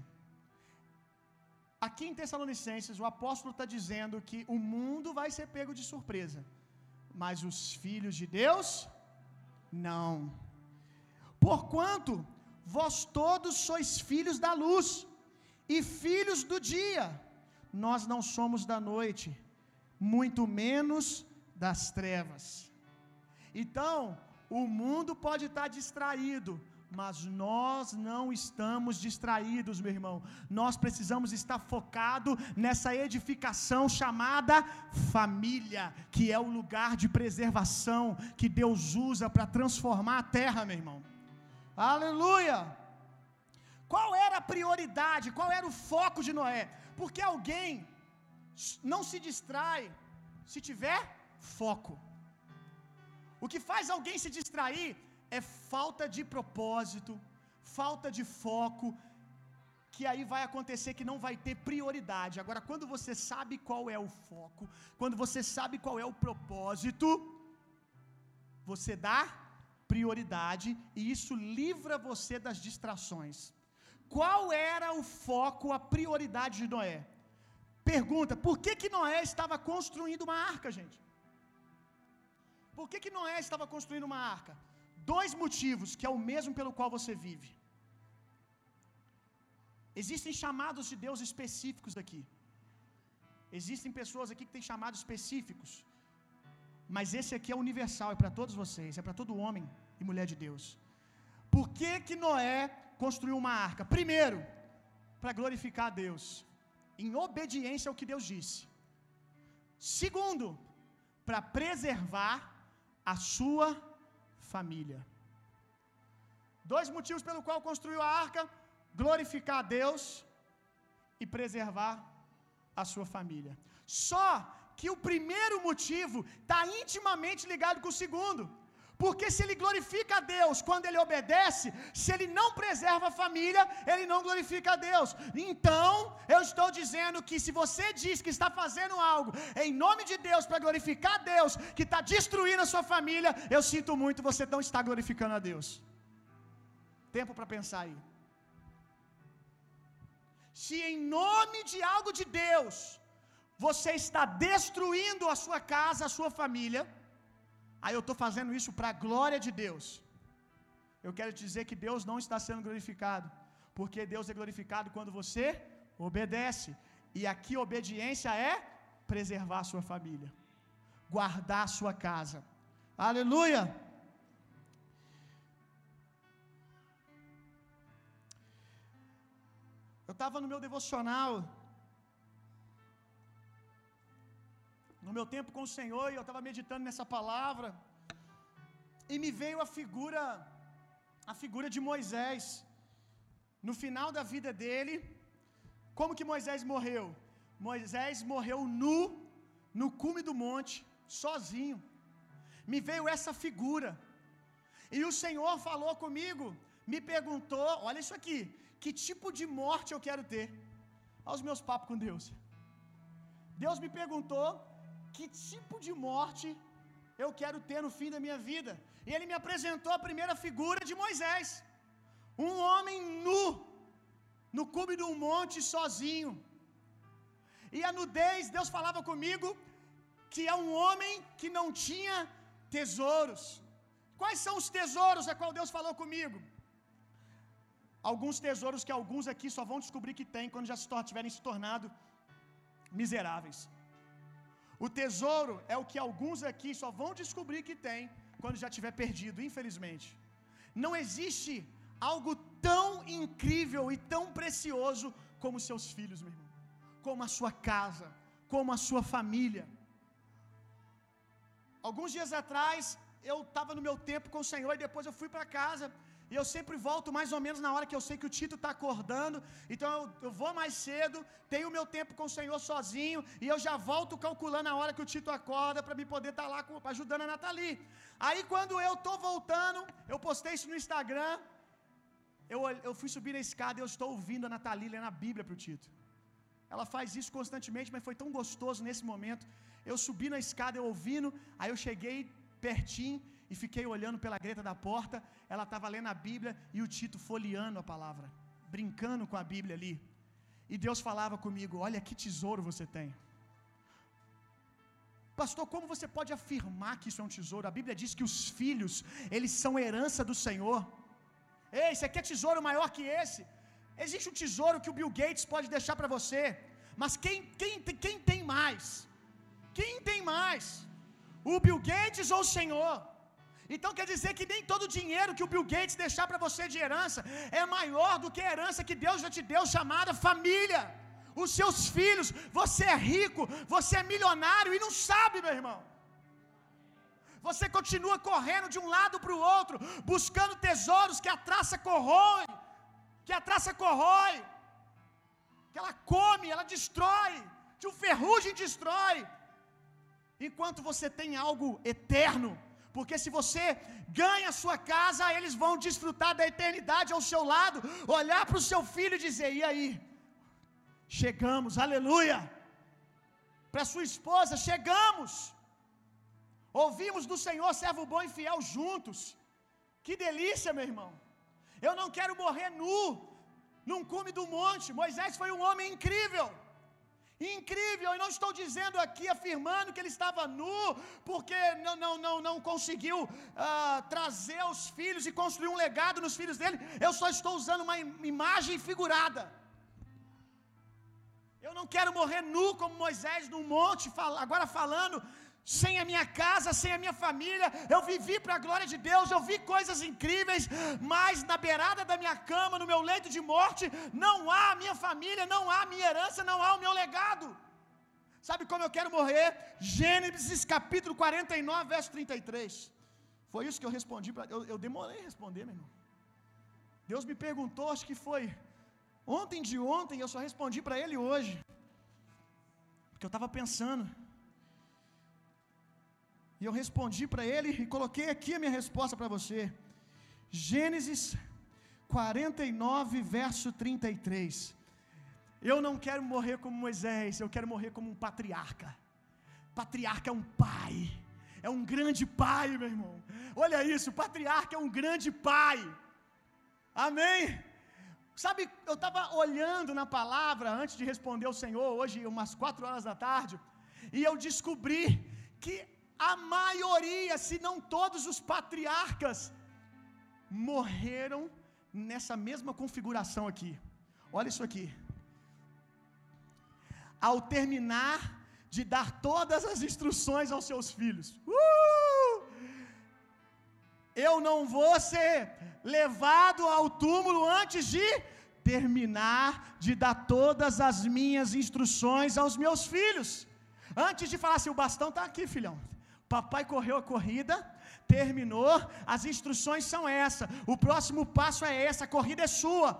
Speaker 2: Aqui em Tessalonicenses, o apóstolo está dizendo que o mundo vai ser pego de surpresa, mas os filhos de Deus, não. Porquanto vós todos sois filhos da luz e filhos do dia, nós não somos da noite, muito menos das trevas. Então, o mundo pode estar distraído, mas nós não estamos distraídos, meu irmão. Nós precisamos estar focado nessa edificação chamada família, que é o lugar de preservação que Deus usa para transformar a terra, meu irmão. Aleluia! Qual era a prioridade? Qual era o foco de Noé? Porque alguém não se distrai se tiver foco. O que faz alguém se distrair é falta de propósito, falta de foco, que aí vai acontecer que não vai ter prioridade. Agora, quando você sabe qual é o foco, quando você sabe qual é o propósito, você dá prioridade e isso livra você das distrações. Qual era o foco, a prioridade de Noé? Pergunta: por que, que Noé estava construindo uma arca, gente? Por que, que Noé estava construindo uma arca? Dois motivos, que é o mesmo pelo qual você vive. Existem chamados de Deus específicos aqui. Existem pessoas aqui que têm chamados específicos. Mas esse aqui é universal, é para todos vocês, é para todo homem e mulher de Deus. Por que que Noé construiu uma arca? Primeiro, para glorificar a Deus, em obediência ao que Deus disse. Segundo, para preservar a sua família. Dois motivos pelo qual construiu a arca: glorificar a Deus e preservar a sua família. Só que o primeiro motivo está intimamente ligado com o segundo. Porque se ele glorifica a Deus quando ele obedece, se ele não preserva a família, ele não glorifica a Deus. Então, eu estou dizendo que se você diz que está fazendo algo em nome de Deus para glorificar a Deus, que está destruindo a sua família, eu sinto muito, você não está glorificando a Deus. Tempo para pensar aí. Se em nome de algo de Deus, você está destruindo a sua casa, a sua família, Aí eu estou fazendo isso para a glória de Deus. Eu quero dizer que Deus não está sendo glorificado, porque Deus é glorificado quando você obedece. E aqui obediência é preservar a sua família, guardar a sua casa. Aleluia! Eu estava no meu devocional, no meu tempo com o Senhor, e eu estava meditando nessa palavra, e me veio a figura, a figura de Moisés. No final da vida dele, como que Moisés morreu? Moisés morreu nu, no cume do monte, sozinho. Me veio essa figura. E o Senhor falou comigo, me perguntou: olha isso aqui, que tipo de morte eu quero ter? Aos meus papos com Deus. Deus me perguntou que tipo de morte eu quero ter no fim da minha vida. E ele me apresentou a primeira figura de Moisés. Um homem nu, no cume de um monte sozinho. E a nudez, Deus falava comigo que é um homem que não tinha tesouros. Quais são os tesouros a qual Deus falou comigo? Alguns tesouros que alguns aqui só vão descobrir que tem quando já se tiverem se tornado miseráveis. O tesouro é o que alguns aqui só vão descobrir que tem quando já tiver perdido, infelizmente. Não existe algo tão incrível e tão precioso como seus filhos, meu irmão. Como a sua casa, como a sua família. Alguns dias atrás, eu estava no meu tempo com o Senhor e depois eu fui para casa. E eu sempre volto mais ou menos na hora que eu sei que o Tito está acordando. Então eu, eu, vou mais cedo, tenho o meu tempo com o Senhor sozinho. E eu já volto calculando a hora que o Tito acorda para me poder estar tá lá com, ajudando a Nathalie. Aí quando eu estou voltando, eu postei isso no Instagram. Eu, eu fui subir na escada e eu estou ouvindo a Nathalie lendo a Bíblia para o Tito. Ela faz isso constantemente, mas foi tão gostoso nesse momento. Eu subi na escada, eu ouvindo, aí eu cheguei pertinho e fiquei olhando pela greta da porta. Ela estava lendo a Bíblia e o Tito folheando a palavra, brincando com a Bíblia ali. E Deus falava comigo: Olha que tesouro você tem. Pastor, como você pode afirmar que isso é um tesouro? A Bíblia diz que os filhos, eles são herança do Senhor. Ei, você quer tesouro maior que esse? Existe um tesouro que o Bill Gates pode deixar para você, mas quem, quem, quem tem mais? Quem tem mais? O Bill Gates ou o Senhor? Então quer dizer que nem todo o dinheiro que o Bill Gates deixar para você de herança é maior do que a herança que Deus já te deu, chamada família. Os seus filhos, você é rico, você é milionário e não sabe, meu irmão. Você continua correndo de um lado para o outro, buscando tesouros que a traça corrói, que a traça corrói, que ela come, ela destrói, que o ferrugem destrói. Enquanto você tem algo eterno, porque se você ganha a sua casa, eles vão desfrutar da eternidade ao seu lado, olhar para o seu filho e dizer: e aí? Chegamos, aleluia. Para sua esposa, chegamos. Ouvimos do Senhor, servo bom e fiel, juntos. Que delícia, meu irmão. Eu não quero morrer nu, num cume do monte. Moisés foi um homem incrível. Incrível, e não estou dizendo aqui, afirmando que ele estava nu, porque não, não, não, não conseguiu uh, trazer os filhos e construir um legado nos filhos dele. Eu só estou usando uma imagem figurada. Eu não quero morrer nu como Moisés no monte, agora falando sem a minha casa, sem a minha família. Eu vivi para a glória de Deus, eu vi coisas incríveis, mas na beirada da minha cama, no meu leito de morte, não há a minha família, não há a minha herança, não há o meu legado. Sabe como eu quero morrer? Gênesis capítulo 49, verso 33. Foi isso que eu respondi. Pra, eu, eu demorei a responder, meu irmão. Deus me perguntou, acho que foi ontem de ontem, eu só respondi para ele hoje. Porque eu estava pensando. E eu respondi para ele e coloquei aqui a minha resposta para você. Gênesis 49, verso 33. Eu não quero morrer como Moisés, eu quero morrer como um patriarca. Patriarca é um pai, é um grande pai, meu irmão. Olha isso, patriarca é um grande pai. Amém? Sabe, eu estava olhando na palavra antes de responder ao Senhor, hoje, umas quatro horas da tarde, e eu descobri que a maioria, se não todos os patriarcas, morreram nessa mesma configuração aqui. Olha isso aqui. Ao terminar de dar todas as instruções aos seus filhos, uh! eu não vou ser levado ao túmulo antes de terminar de dar todas as minhas instruções aos meus filhos. Antes de falar assim, o bastão está aqui, filhão. Papai correu a corrida, terminou, as instruções são essa. O próximo passo é esse, a corrida é sua.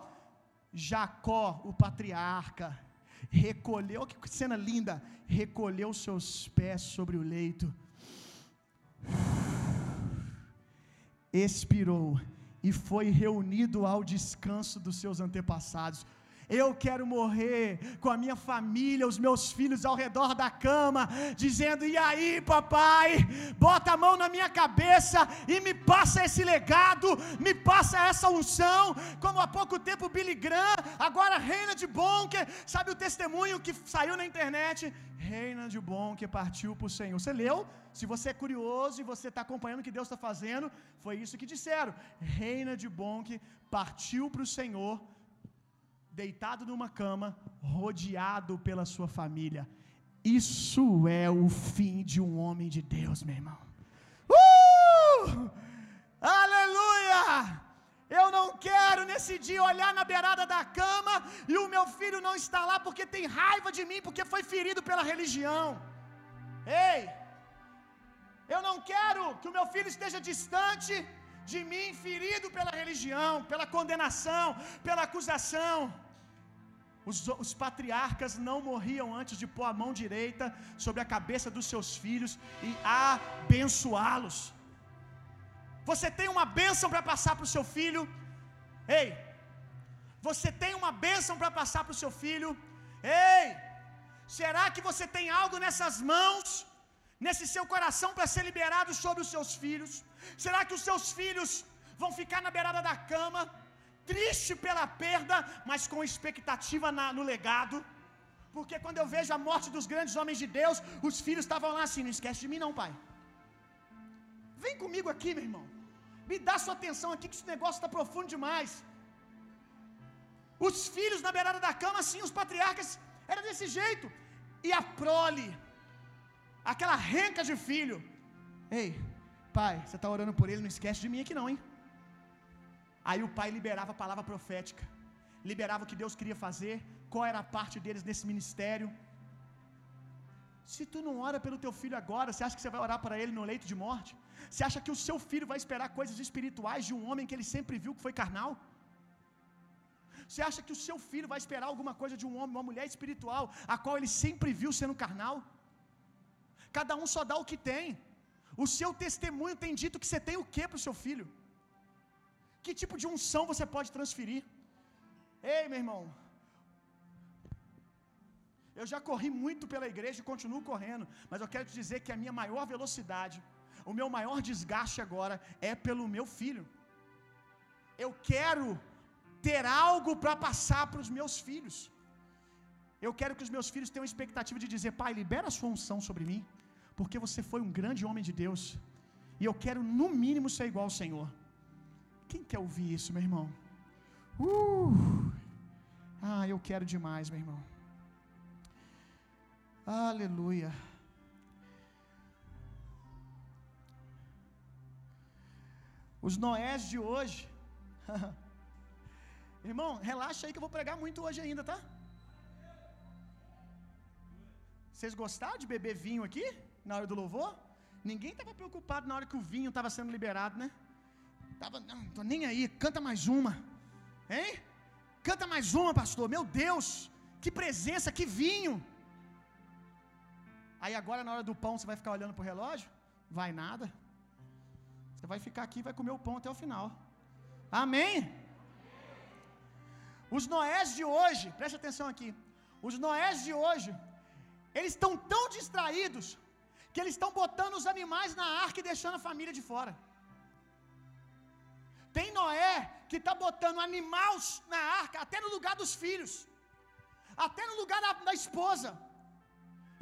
Speaker 2: Jacó, o patriarca, recolheu, que cena linda, recolheu seus pés sobre o leito, expirou e foi reunido ao descanso dos seus antepassados. Eu quero morrer com a minha família, os meus filhos ao redor da cama, dizendo: E aí, papai, bota a mão na minha cabeça e me passa esse legado, me passa essa unção. Como há pouco tempo Billy Graham, agora Reina de Bonker, sabe o testemunho que saiu na internet? Reina de Bonker partiu para o Senhor. Você leu? Se você é curioso e você está acompanhando o que Deus está fazendo, foi isso que disseram. Reina de Bonker partiu para o Senhor deitado numa cama, rodeado pela sua família. Isso é o fim de um homem de Deus, meu irmão. Uh! Aleluia! Eu não quero nesse dia olhar na beirada da cama e o meu filho não está lá porque tem raiva de mim, porque foi ferido pela religião. Ei! Eu não quero que o meu filho esteja distante de mim, ferido pela religião, pela condenação, pela acusação. Os, os, patriarcas não morriam antes de pôr a mão direita sobre a cabeça dos seus filhos e abençoá-los. Você tem uma bênção para passar para o seu filho? Ei, você tem uma bênção para passar para o seu filho? Ei, será que você tem algo nessas mãos, nesse seu coração para ser liberado sobre os seus filhos? Será que os seus filhos vão ficar na beirada da cama? triste pela perda, mas com expectativa na, no legado. Porque quando eu vejo a morte dos grandes homens de Deus, os filhos estavam lá assim: não esquece de mim, não, pai. Vem comigo aqui, meu irmão. Me dá sua atenção aqui, que esse negócio está profundo demais. Os filhos na beirada da cama, assim, os patriarcas, era desse jeito. E a prole, aquela renca de filho. Ei, pai, você está orando por ele, não esquece de mim aqui, não, hein? Aí o pai liberava a palavra profética, liberava o que Deus queria fazer, qual era a parte deles nesse ministério. Se tu não ora pelo teu filho agora, você acha que você vai orar para ele no leito de morte? Você acha que o seu filho vai esperar coisas espirituais de um homem que ele sempre viu que foi carnal? Você acha que o seu filho vai esperar alguma coisa de um homem, uma mulher espiritual, a qual ele sempre viu sendo carnal? Cada um só dá o que tem. O seu testemunho tem dito que você tem o que para o seu filho? Que tipo de unção você pode transferir? Ei, meu irmão. Eu já corri muito pela igreja e continuo correndo, mas eu quero te dizer que a minha maior velocidade, o meu maior desgaste agora é pelo meu filho. Eu quero ter algo para passar para os meus filhos. Eu quero que os meus filhos tenham a expectativa de dizer: Pai, libera a sua unção sobre mim, porque você foi um grande homem de Deus, e eu quero, no mínimo, ser igual ao Senhor. Quem quer ouvir isso, meu irmão? Uh! Ah, eu quero demais, meu irmão. Aleluia. Os Noés de hoje. Irmão, relaxa aí que eu vou pregar muito hoje ainda, tá? Vocês gostaram de beber vinho aqui na hora do louvor? Ninguém estava preocupado na hora que o vinho estava sendo liberado, né? Tava, não, tô nem aí, canta mais uma. Hein? Canta mais uma, pastor. Meu Deus, que presença, que vinho. Aí agora na hora do pão você vai ficar olhando pro relógio? Vai nada. Você vai ficar aqui e vai comer o pão até o final. Amém? Os Noés de hoje, preste atenção aqui. Os Noés de hoje, eles estão tão distraídos que eles estão botando os animais na arca e deixando a família de fora. Tem Noé que está botando animais na arca, até no lugar dos filhos, até no lugar da, da esposa.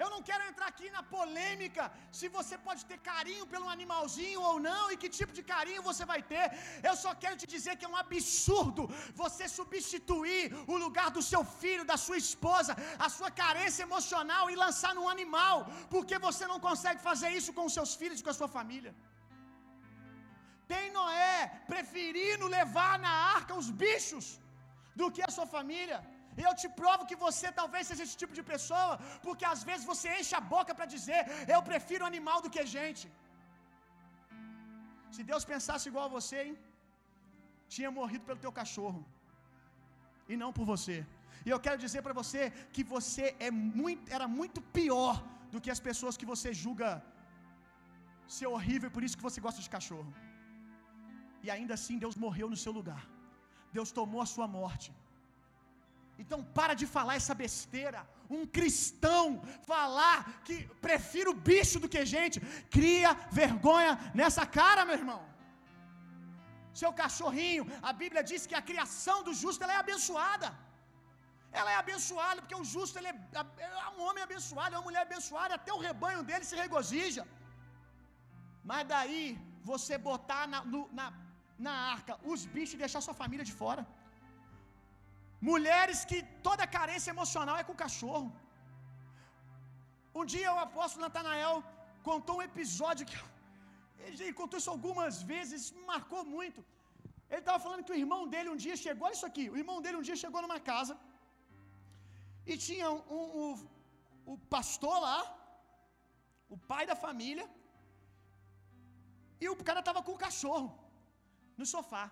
Speaker 2: Eu não quero entrar aqui na polêmica se você pode ter carinho pelo animalzinho ou não e que tipo de carinho você vai ter. Eu só quero te dizer que é um absurdo você substituir o lugar do seu filho, da sua esposa, a sua carência emocional e lançar num animal, porque você não consegue fazer isso com seus filhos e com a sua família. Tem Noé preferindo levar na arca os bichos do que a sua família. Eu te provo que você talvez seja esse tipo de pessoa, porque às vezes você enche a boca para dizer: Eu prefiro animal do que gente. Se Deus pensasse igual a você, hein, tinha morrido pelo teu cachorro e não por você. E eu quero dizer para você que você é muito, era muito pior do que as pessoas que você julga ser horrível, por isso que você gosta de cachorro. E ainda assim Deus morreu no seu lugar. Deus tomou a sua morte. Então para de falar essa besteira. Um cristão falar que prefiro bicho do que gente, cria vergonha nessa cara, meu irmão. Seu cachorrinho, a Bíblia diz que a criação do justo ela é abençoada. Ela é abençoada porque o justo ele é, é um homem abençoado, é uma mulher abençoada, até o rebanho dele se regozija. Mas daí você botar na, no, na, na arca os bichos e deixar sua família de fora. Mulheres que toda carência emocional é com cachorro. Um dia o apóstolo Natanael contou um episódio que ele contou isso algumas vezes, marcou muito. Ele estava falando que o irmão dele um dia chegou, olha isso aqui, o irmão dele um dia chegou numa casa e tinha um, um, um o pastor lá, o pai da família, e o cara estava com o cachorro no sofá.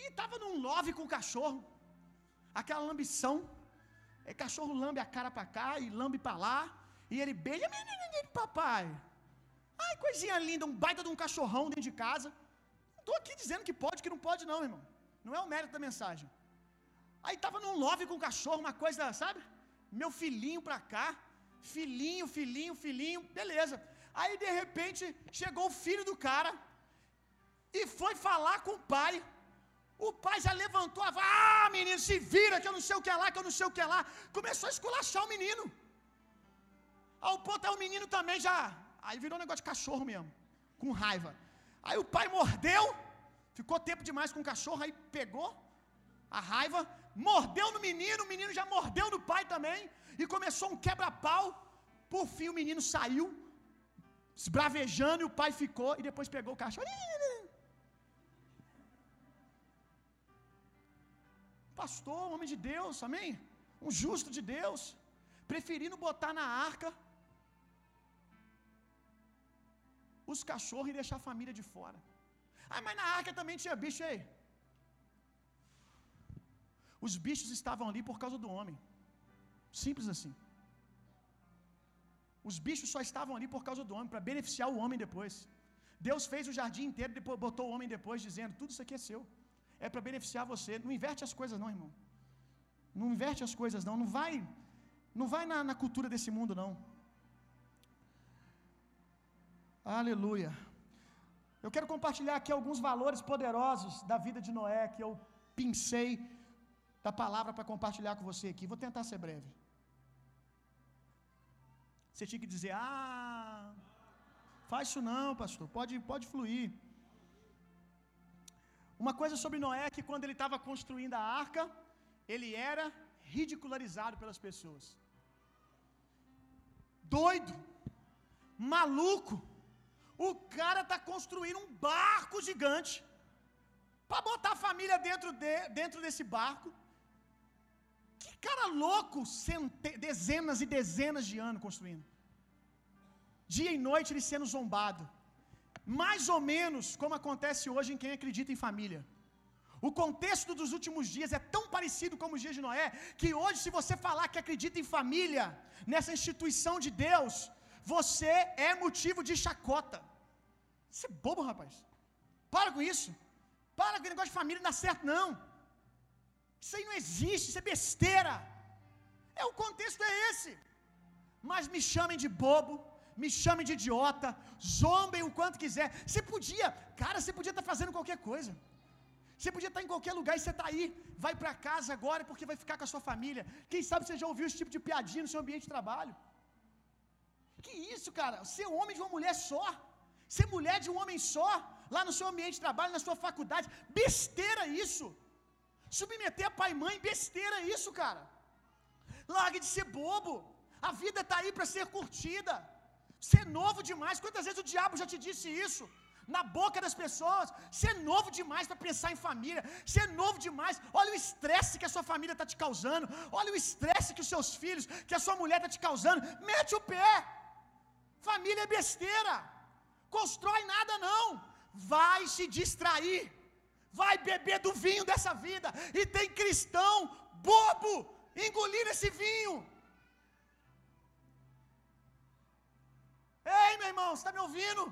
Speaker 2: E estava num love com o cachorro aquela lambição. É cachorro lambe a cara para cá e lambe para lá. E ele beija, papai. Ai, coisinha linda, um baita de um cachorrão dentro de casa. Não estou aqui dizendo que pode, que não pode, não, irmão. Não é o mérito da mensagem. Aí tava num love com o cachorro, uma coisa, sabe? Meu filhinho pra cá. Filhinho, filhinho, filhinho, beleza. Aí de repente chegou o filho do cara e foi falar com o pai. O pai já levantou a ah, menino, se vira que eu não sei o que é lá, que eu não sei o que é lá. Começou a esculachar o menino. Ao ponto é o menino também já. Aí virou um negócio de cachorro mesmo, com raiva. Aí o pai mordeu, ficou tempo demais com o cachorro, aí pegou a raiva, mordeu no menino, o menino já mordeu no pai também, e começou um quebra-pau. Por fim, o menino saiu, esbravejando, e o pai ficou, e depois pegou o cachorro. Pastor, um homem de Deus, amém? Um justo de Deus, preferindo botar na arca os cachorros e deixar a família de fora. Ah, mas na arca também tinha bicho aí. Os bichos estavam ali por causa do homem. Simples assim. Os bichos só estavam ali por causa do homem, para beneficiar o homem depois. Deus fez o jardim inteiro, depois botou o homem depois, dizendo: tudo isso aqui é seu é para beneficiar você. Não inverte as coisas, não, irmão. Não inverte as coisas, não. Não vai, não vai na, na cultura desse mundo, não. Aleluia. Eu quero compartilhar aqui alguns valores poderosos da vida de Noé que eu pincei da palavra para compartilhar com você aqui. Vou tentar ser breve. Você tinha que dizer: "Ah, faz isso não, pastor. Pode, pode fluir." Uma coisa sobre Noé é que quando ele estava construindo a arca, ele era ridicularizado pelas pessoas. Doido, maluco. O cara está construindo um barco gigante para botar a família dentro, de, dentro desse barco. Que cara louco, cente, dezenas e dezenas de anos construindo. Dia e noite ele sendo zombado mais ou menos como acontece hoje em quem acredita em família. O contexto dos últimos dias é tão parecido como os dias de Noé, que hoje, se você falar que acredita em família, nessa instituição de Deus, você é motivo de chacota. Isso é bobo, rapaz. Para com isso. Para com o negócio de família, não dá certo, não. Isso aí não existe, isso é besteira. É o contexto é esse. Mas me chamem de bobo, me chamem de idiota, zombem o quanto quiser. Você podia, cara, você podia estar tá fazendo qualquer coisa. Você podia estar tá em qualquer lugar e você está aí, vai para casa agora porque vai ficar com a sua família. Quem sabe você já ouviu esse tipo de piadinha no seu ambiente de trabalho? Que isso, cara? Ser homem de uma mulher só, ser mulher de um homem só, lá no seu ambiente de trabalho, na sua faculdade, besteira isso. Submeter a pai e mãe, besteira isso, cara. Largue de ser bobo. A vida está aí para ser curtida. Ser novo demais. Quantas vezes o diabo já te disse isso? Na boca das pessoas. Ser novo demais para pensar em família. Ser novo demais. Olha o estresse que a sua família está te causando. Olha o estresse que os seus filhos, que a sua mulher está te causando. Mete o pé. Família é besteira. Constrói nada não. Vai se distrair. Vai beber do vinho dessa vida. E tem cristão bobo engolindo esse vinho. Ei, meu irmão, você está me ouvindo?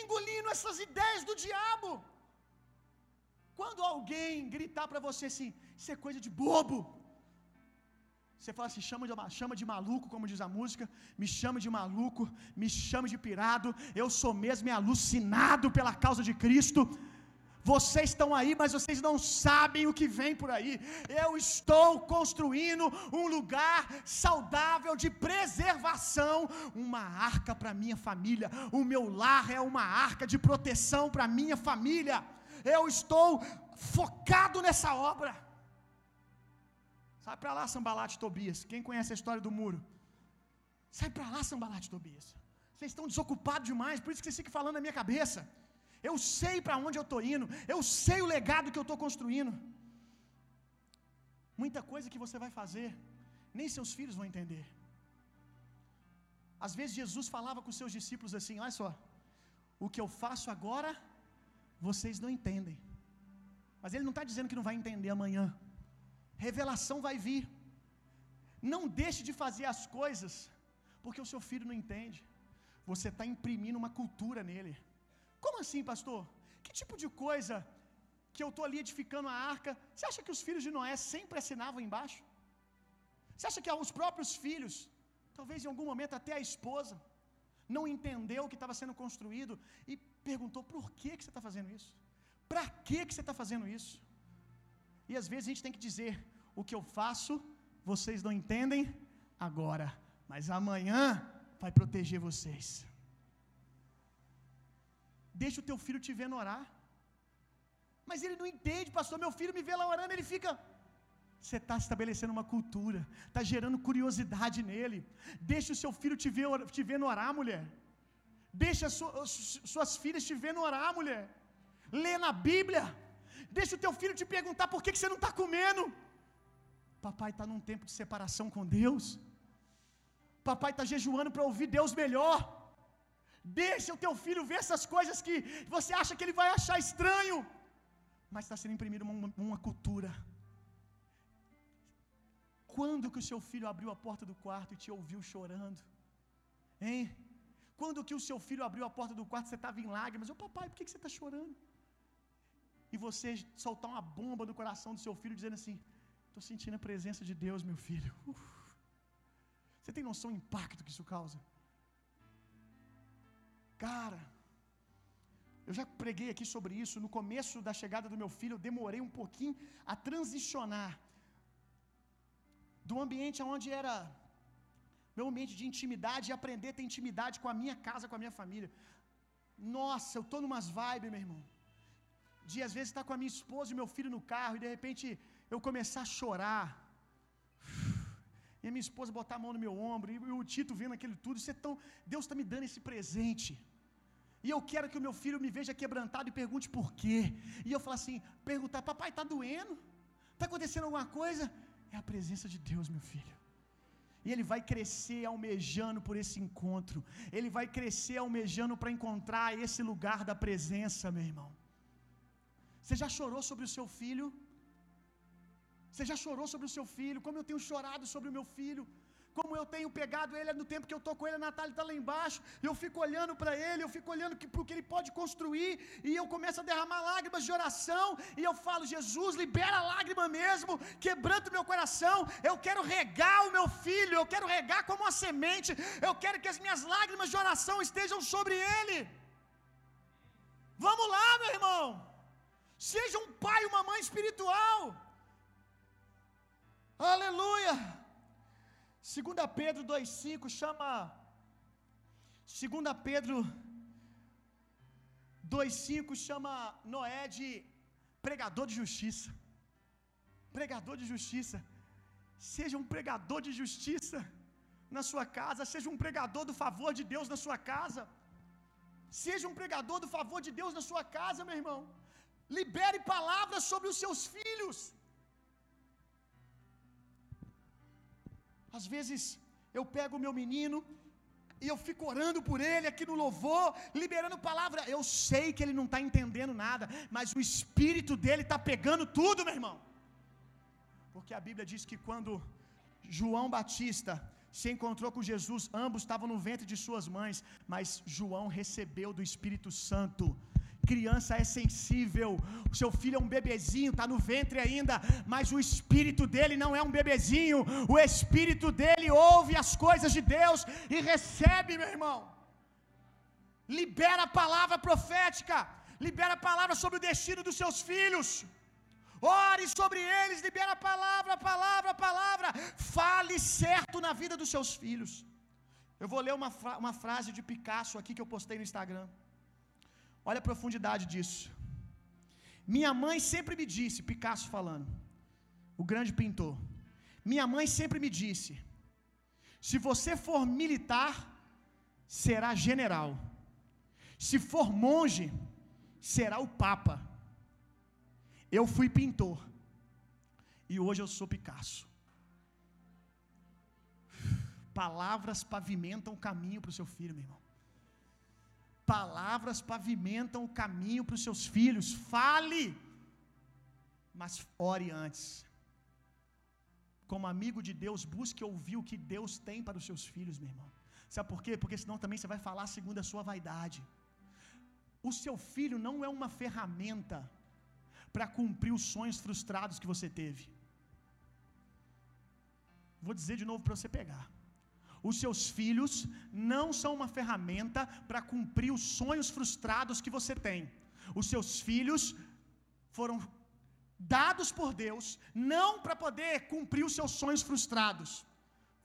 Speaker 2: Engolindo essas ideias do diabo. Quando alguém gritar para você assim, isso é coisa de bobo. Você fala assim, chama de, chama de maluco, como diz a música, me chama de maluco, me chama de pirado, eu sou mesmo alucinado pela causa de Cristo. Vocês estão aí, mas vocês não sabem o que vem por aí. Eu estou construindo um lugar saudável de preservação, uma arca para minha família. O meu lar é uma arca de proteção para minha família. Eu estou focado nessa obra. Sai para lá, Sambalate Tobias. Quem conhece a história do muro? Sai para lá, Sambalate Tobias. Vocês estão desocupados demais, por isso que vocês ficam falando na minha cabeça. Eu sei para onde eu estou indo. Eu sei o legado que eu estou construindo. Muita coisa que você vai fazer, nem seus filhos vão entender. Às vezes Jesus falava com seus discípulos assim: Olha só, o que eu faço agora, vocês não entendem. Mas ele não está dizendo que não vai entender amanhã. Revelação vai vir. Não deixe de fazer as coisas, porque o seu filho não entende. Você está imprimindo uma cultura nele. Como assim, pastor? Que tipo de coisa que eu estou ali edificando a arca? Você acha que os filhos de Noé sempre assinavam embaixo? Você acha que os próprios filhos, talvez em algum momento até a esposa, não entendeu o que estava sendo construído e perguntou: por que, que você está fazendo isso? Para que, que você está fazendo isso? E às vezes a gente tem que dizer: o que eu faço, vocês não entendem agora, mas amanhã vai proteger vocês. Deixa o teu filho te vendo orar. Mas ele não entende, pastor. Meu filho me vê lá orando, ele fica. Você está estabelecendo uma cultura, está gerando curiosidade nele. Deixa o seu filho te ver, te vendo orar, mulher. Deixa suas filhas te vendo orar, mulher. Lê na Bíblia. Deixa o teu filho te perguntar por que, que você não está comendo. Papai está num tempo de separação com Deus. Papai está jejuando para ouvir Deus melhor. Deixa o teu filho ver essas coisas que você acha que ele vai achar estranho, mas está sendo imprimida uma, uma cultura. Quando que o seu filho abriu a porta do quarto e te ouviu chorando? Hein? Quando que o seu filho abriu a porta do quarto e você estava em lágrimas? Ô papai, por que, que você está chorando? E você soltar uma bomba no coração do seu filho dizendo assim: Estou sentindo a presença de Deus, meu filho. Uf. Você tem noção do impacto que isso causa? Cara, eu já preguei aqui sobre isso. No começo da chegada do meu filho, eu demorei um pouquinho a transicionar do ambiente onde era meu ambiente de intimidade e aprender a ter intimidade com a minha casa, com a minha família. Nossa, eu estou numas vibes, meu irmão. De às vezes estar com a minha esposa e meu filho no carro e de repente eu começar a chorar. E a minha esposa botar a mão no meu ombro, e o Tito vendo aquilo tudo, isso é tão. Deus está me dando esse presente. E eu quero que o meu filho me veja quebrantado e pergunte por quê. E eu falo assim: perguntar, papai, está doendo? Está acontecendo alguma coisa? É a presença de Deus, meu filho. E ele vai crescer almejando por esse encontro. Ele vai crescer almejando para encontrar esse lugar da presença, meu irmão. Você já chorou sobre o seu filho? Você já chorou sobre o seu filho? Como eu tenho chorado sobre o meu filho? Como eu tenho pegado ele no tempo que eu estou com ele, a Natália está lá embaixo, eu fico olhando para ele, eu fico olhando para o que ele pode construir, e eu começo a derramar lágrimas de oração, e eu falo, Jesus, libera a lágrima mesmo, quebrando meu coração, eu quero regar o meu filho, eu quero regar como uma semente, eu quero que as minhas lágrimas de oração estejam sobre ele. Vamos lá, meu irmão, seja um pai, uma mãe espiritual. Aleluia. Segunda Pedro 2:5 chama Segunda Pedro 2:5 chama Noé de pregador de justiça. Pregador de justiça. Seja um pregador de justiça na sua casa, seja um pregador do favor de Deus na sua casa. Seja um pregador do favor de Deus na sua casa, meu irmão. Libere palavras sobre os seus filhos. Às vezes eu pego o meu menino e eu fico orando por ele aqui no louvor, liberando palavra. Eu sei que ele não está entendendo nada, mas o espírito dele está pegando tudo, meu irmão. Porque a Bíblia diz que quando João Batista se encontrou com Jesus, ambos estavam no ventre de suas mães, mas João recebeu do Espírito Santo. Criança é sensível, o seu filho é um bebezinho, está no ventre ainda, mas o espírito dele não é um bebezinho, o espírito dele ouve as coisas de Deus e recebe, meu irmão. Libera a palavra profética, libera a palavra sobre o destino dos seus filhos. Ore sobre eles, libera a palavra, a palavra, a palavra. Fale certo na vida dos seus filhos. Eu vou ler uma, uma frase de Picasso aqui que eu postei no Instagram. Olha a profundidade disso. Minha mãe sempre me disse, Picasso falando, o grande pintor. Minha mãe sempre me disse: se você for militar, será general. Se for monge, será o papa. Eu fui pintor. E hoje eu sou Picasso. Palavras pavimentam o caminho para o seu filho, meu irmão. Palavras pavimentam o caminho para os seus filhos. Fale, mas ore antes. Como amigo de Deus, busque ouvir o que Deus tem para os seus filhos, meu irmão. Sabe por quê? Porque senão também você vai falar segundo a sua vaidade. O seu filho não é uma ferramenta para cumprir os sonhos frustrados que você teve. Vou dizer de novo para você pegar. Os seus filhos não são uma ferramenta para cumprir os sonhos frustrados que você tem. Os seus filhos foram dados por Deus não para poder cumprir os seus sonhos frustrados.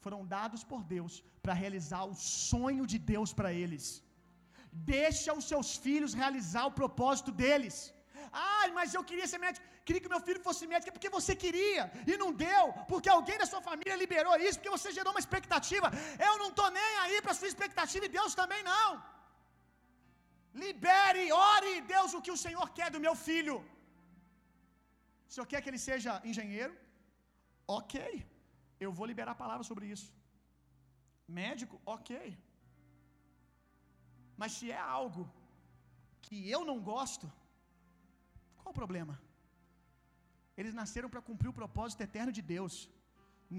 Speaker 2: Foram dados por Deus para realizar o sonho de Deus para eles. Deixa os seus filhos realizar o propósito deles. Ai, mas eu queria ser médico. Queria que meu filho fosse médico. É porque você queria e não deu. Porque alguém da sua família liberou isso. Porque você gerou uma expectativa. Eu não estou nem aí para sua expectativa e Deus também não. Libere, ore, Deus, o que o Senhor quer do meu filho. O Senhor quer que ele seja engenheiro? Ok. Eu vou liberar a palavra sobre isso. Médico? Ok. Mas se é algo que eu não gosto, qual o problema? Eles nasceram para cumprir o propósito eterno de Deus,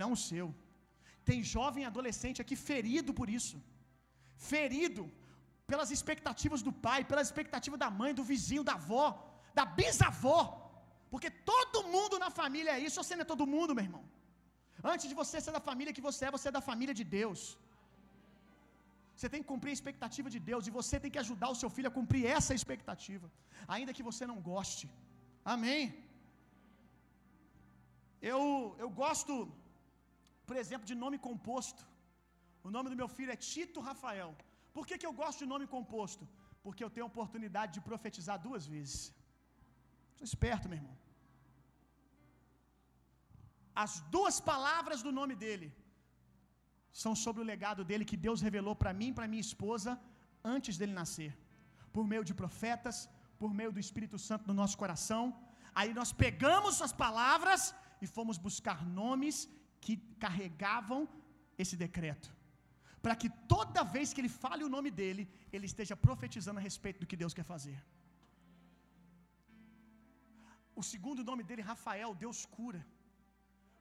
Speaker 2: não o seu. Tem jovem adolescente aqui ferido por isso. Ferido pelas expectativas do pai, pelas expectativas da mãe, do vizinho, da avó, da bisavó. Porque todo mundo na família é isso, você não é todo mundo, meu irmão. Antes de você ser da família que você é, você é da família de Deus. Você tem que cumprir a expectativa de Deus e você tem que ajudar o seu filho a cumprir essa expectativa, ainda que você não goste. Amém. Eu, eu gosto, por exemplo, de nome composto. O nome do meu filho é Tito Rafael. Por que, que eu gosto de nome composto? Porque eu tenho a oportunidade de profetizar duas vezes. Sou esperto, meu irmão. As duas palavras do nome dele são sobre o legado dele que Deus revelou para mim e para minha esposa antes dele nascer, por meio de profetas, por meio do Espírito Santo no nosso coração. Aí nós pegamos as palavras e fomos buscar nomes que carregavam esse decreto, para que toda vez que ele fale o nome dele, ele esteja profetizando a respeito do que Deus quer fazer. O segundo nome dele, Rafael, Deus cura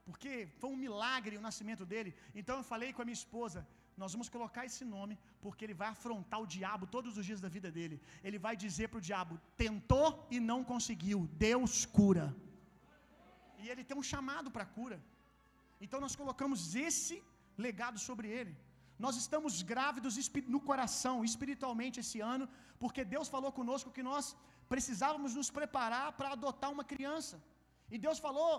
Speaker 2: porque foi um milagre o nascimento dele. Então eu falei com a minha esposa: nós vamos colocar esse nome, porque ele vai afrontar o diabo todos os dias da vida dele. Ele vai dizer para o diabo: tentou e não conseguiu, Deus cura. E ele tem um chamado para cura. Então nós colocamos esse legado sobre ele. Nós estamos grávidos no coração, espiritualmente, esse ano, porque Deus falou conosco que nós precisávamos nos preparar para adotar uma criança. E Deus falou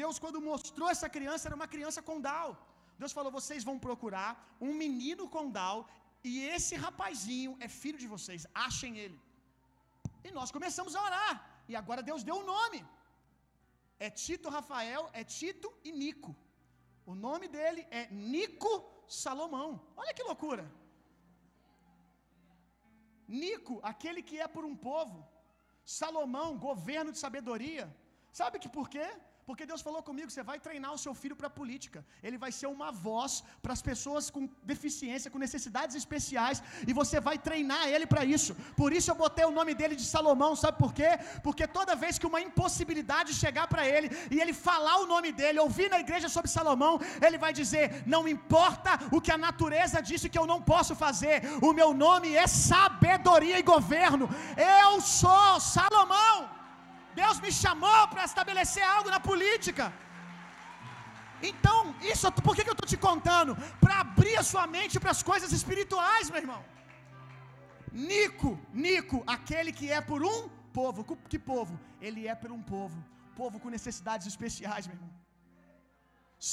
Speaker 2: Deus, quando mostrou essa criança, era uma criança com Down. Deus falou: vocês vão procurar um menino com Down e esse rapazinho é filho de vocês, achem ele. E nós começamos a orar. E agora Deus deu o um nome. É Tito Rafael, é Tito e Nico. O nome dele é Nico Salomão. Olha que loucura. Nico, aquele que é por um povo. Salomão, governo de sabedoria. Sabe que por quê? Porque Deus falou comigo, você vai treinar o seu filho para a política. Ele vai ser uma voz para as pessoas com deficiência, com necessidades especiais, e você vai treinar ele para isso. Por isso eu botei o nome dele de Salomão, sabe por quê? Porque toda vez que uma impossibilidade chegar para ele e ele falar o nome dele, ouvir na igreja sobre Salomão, ele vai dizer: "Não importa o que a natureza disse que eu não posso fazer. O meu nome é sabedoria e governo. Eu sou Salomão." Deus me chamou para estabelecer algo na política. Então, isso, por que, que eu estou te contando? Para abrir a sua mente para as coisas espirituais, meu irmão. Nico, Nico, aquele que é por um povo. Que povo? Ele é por um povo. Povo com necessidades especiais, meu irmão.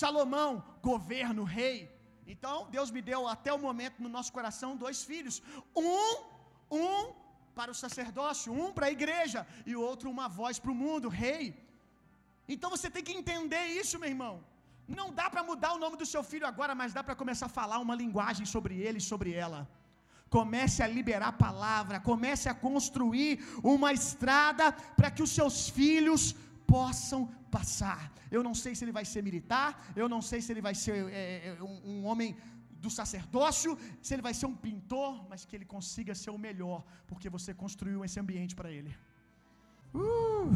Speaker 2: Salomão, governo, rei. Então, Deus me deu até o momento no nosso coração dois filhos. Um, um para o sacerdócio, um para a igreja e o outro uma voz para o mundo, rei. Então você tem que entender isso, meu irmão. Não dá para mudar o nome do seu filho agora, mas dá para começar a falar uma linguagem sobre ele e sobre ela. Comece a liberar a palavra, comece a construir uma estrada para que os seus filhos possam passar. Eu não sei se ele vai ser militar, eu não sei se ele vai ser é, um, um homem do sacerdócio, se ele vai ser um pintor, mas que ele consiga ser o melhor, porque você construiu esse ambiente para ele. Uh.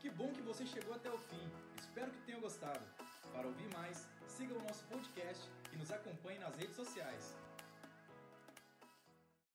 Speaker 1: Que bom que você chegou até o fim. Espero que tenha gostado. Para ouvir mais, siga o nosso podcast e nos acompanhe nas redes sociais.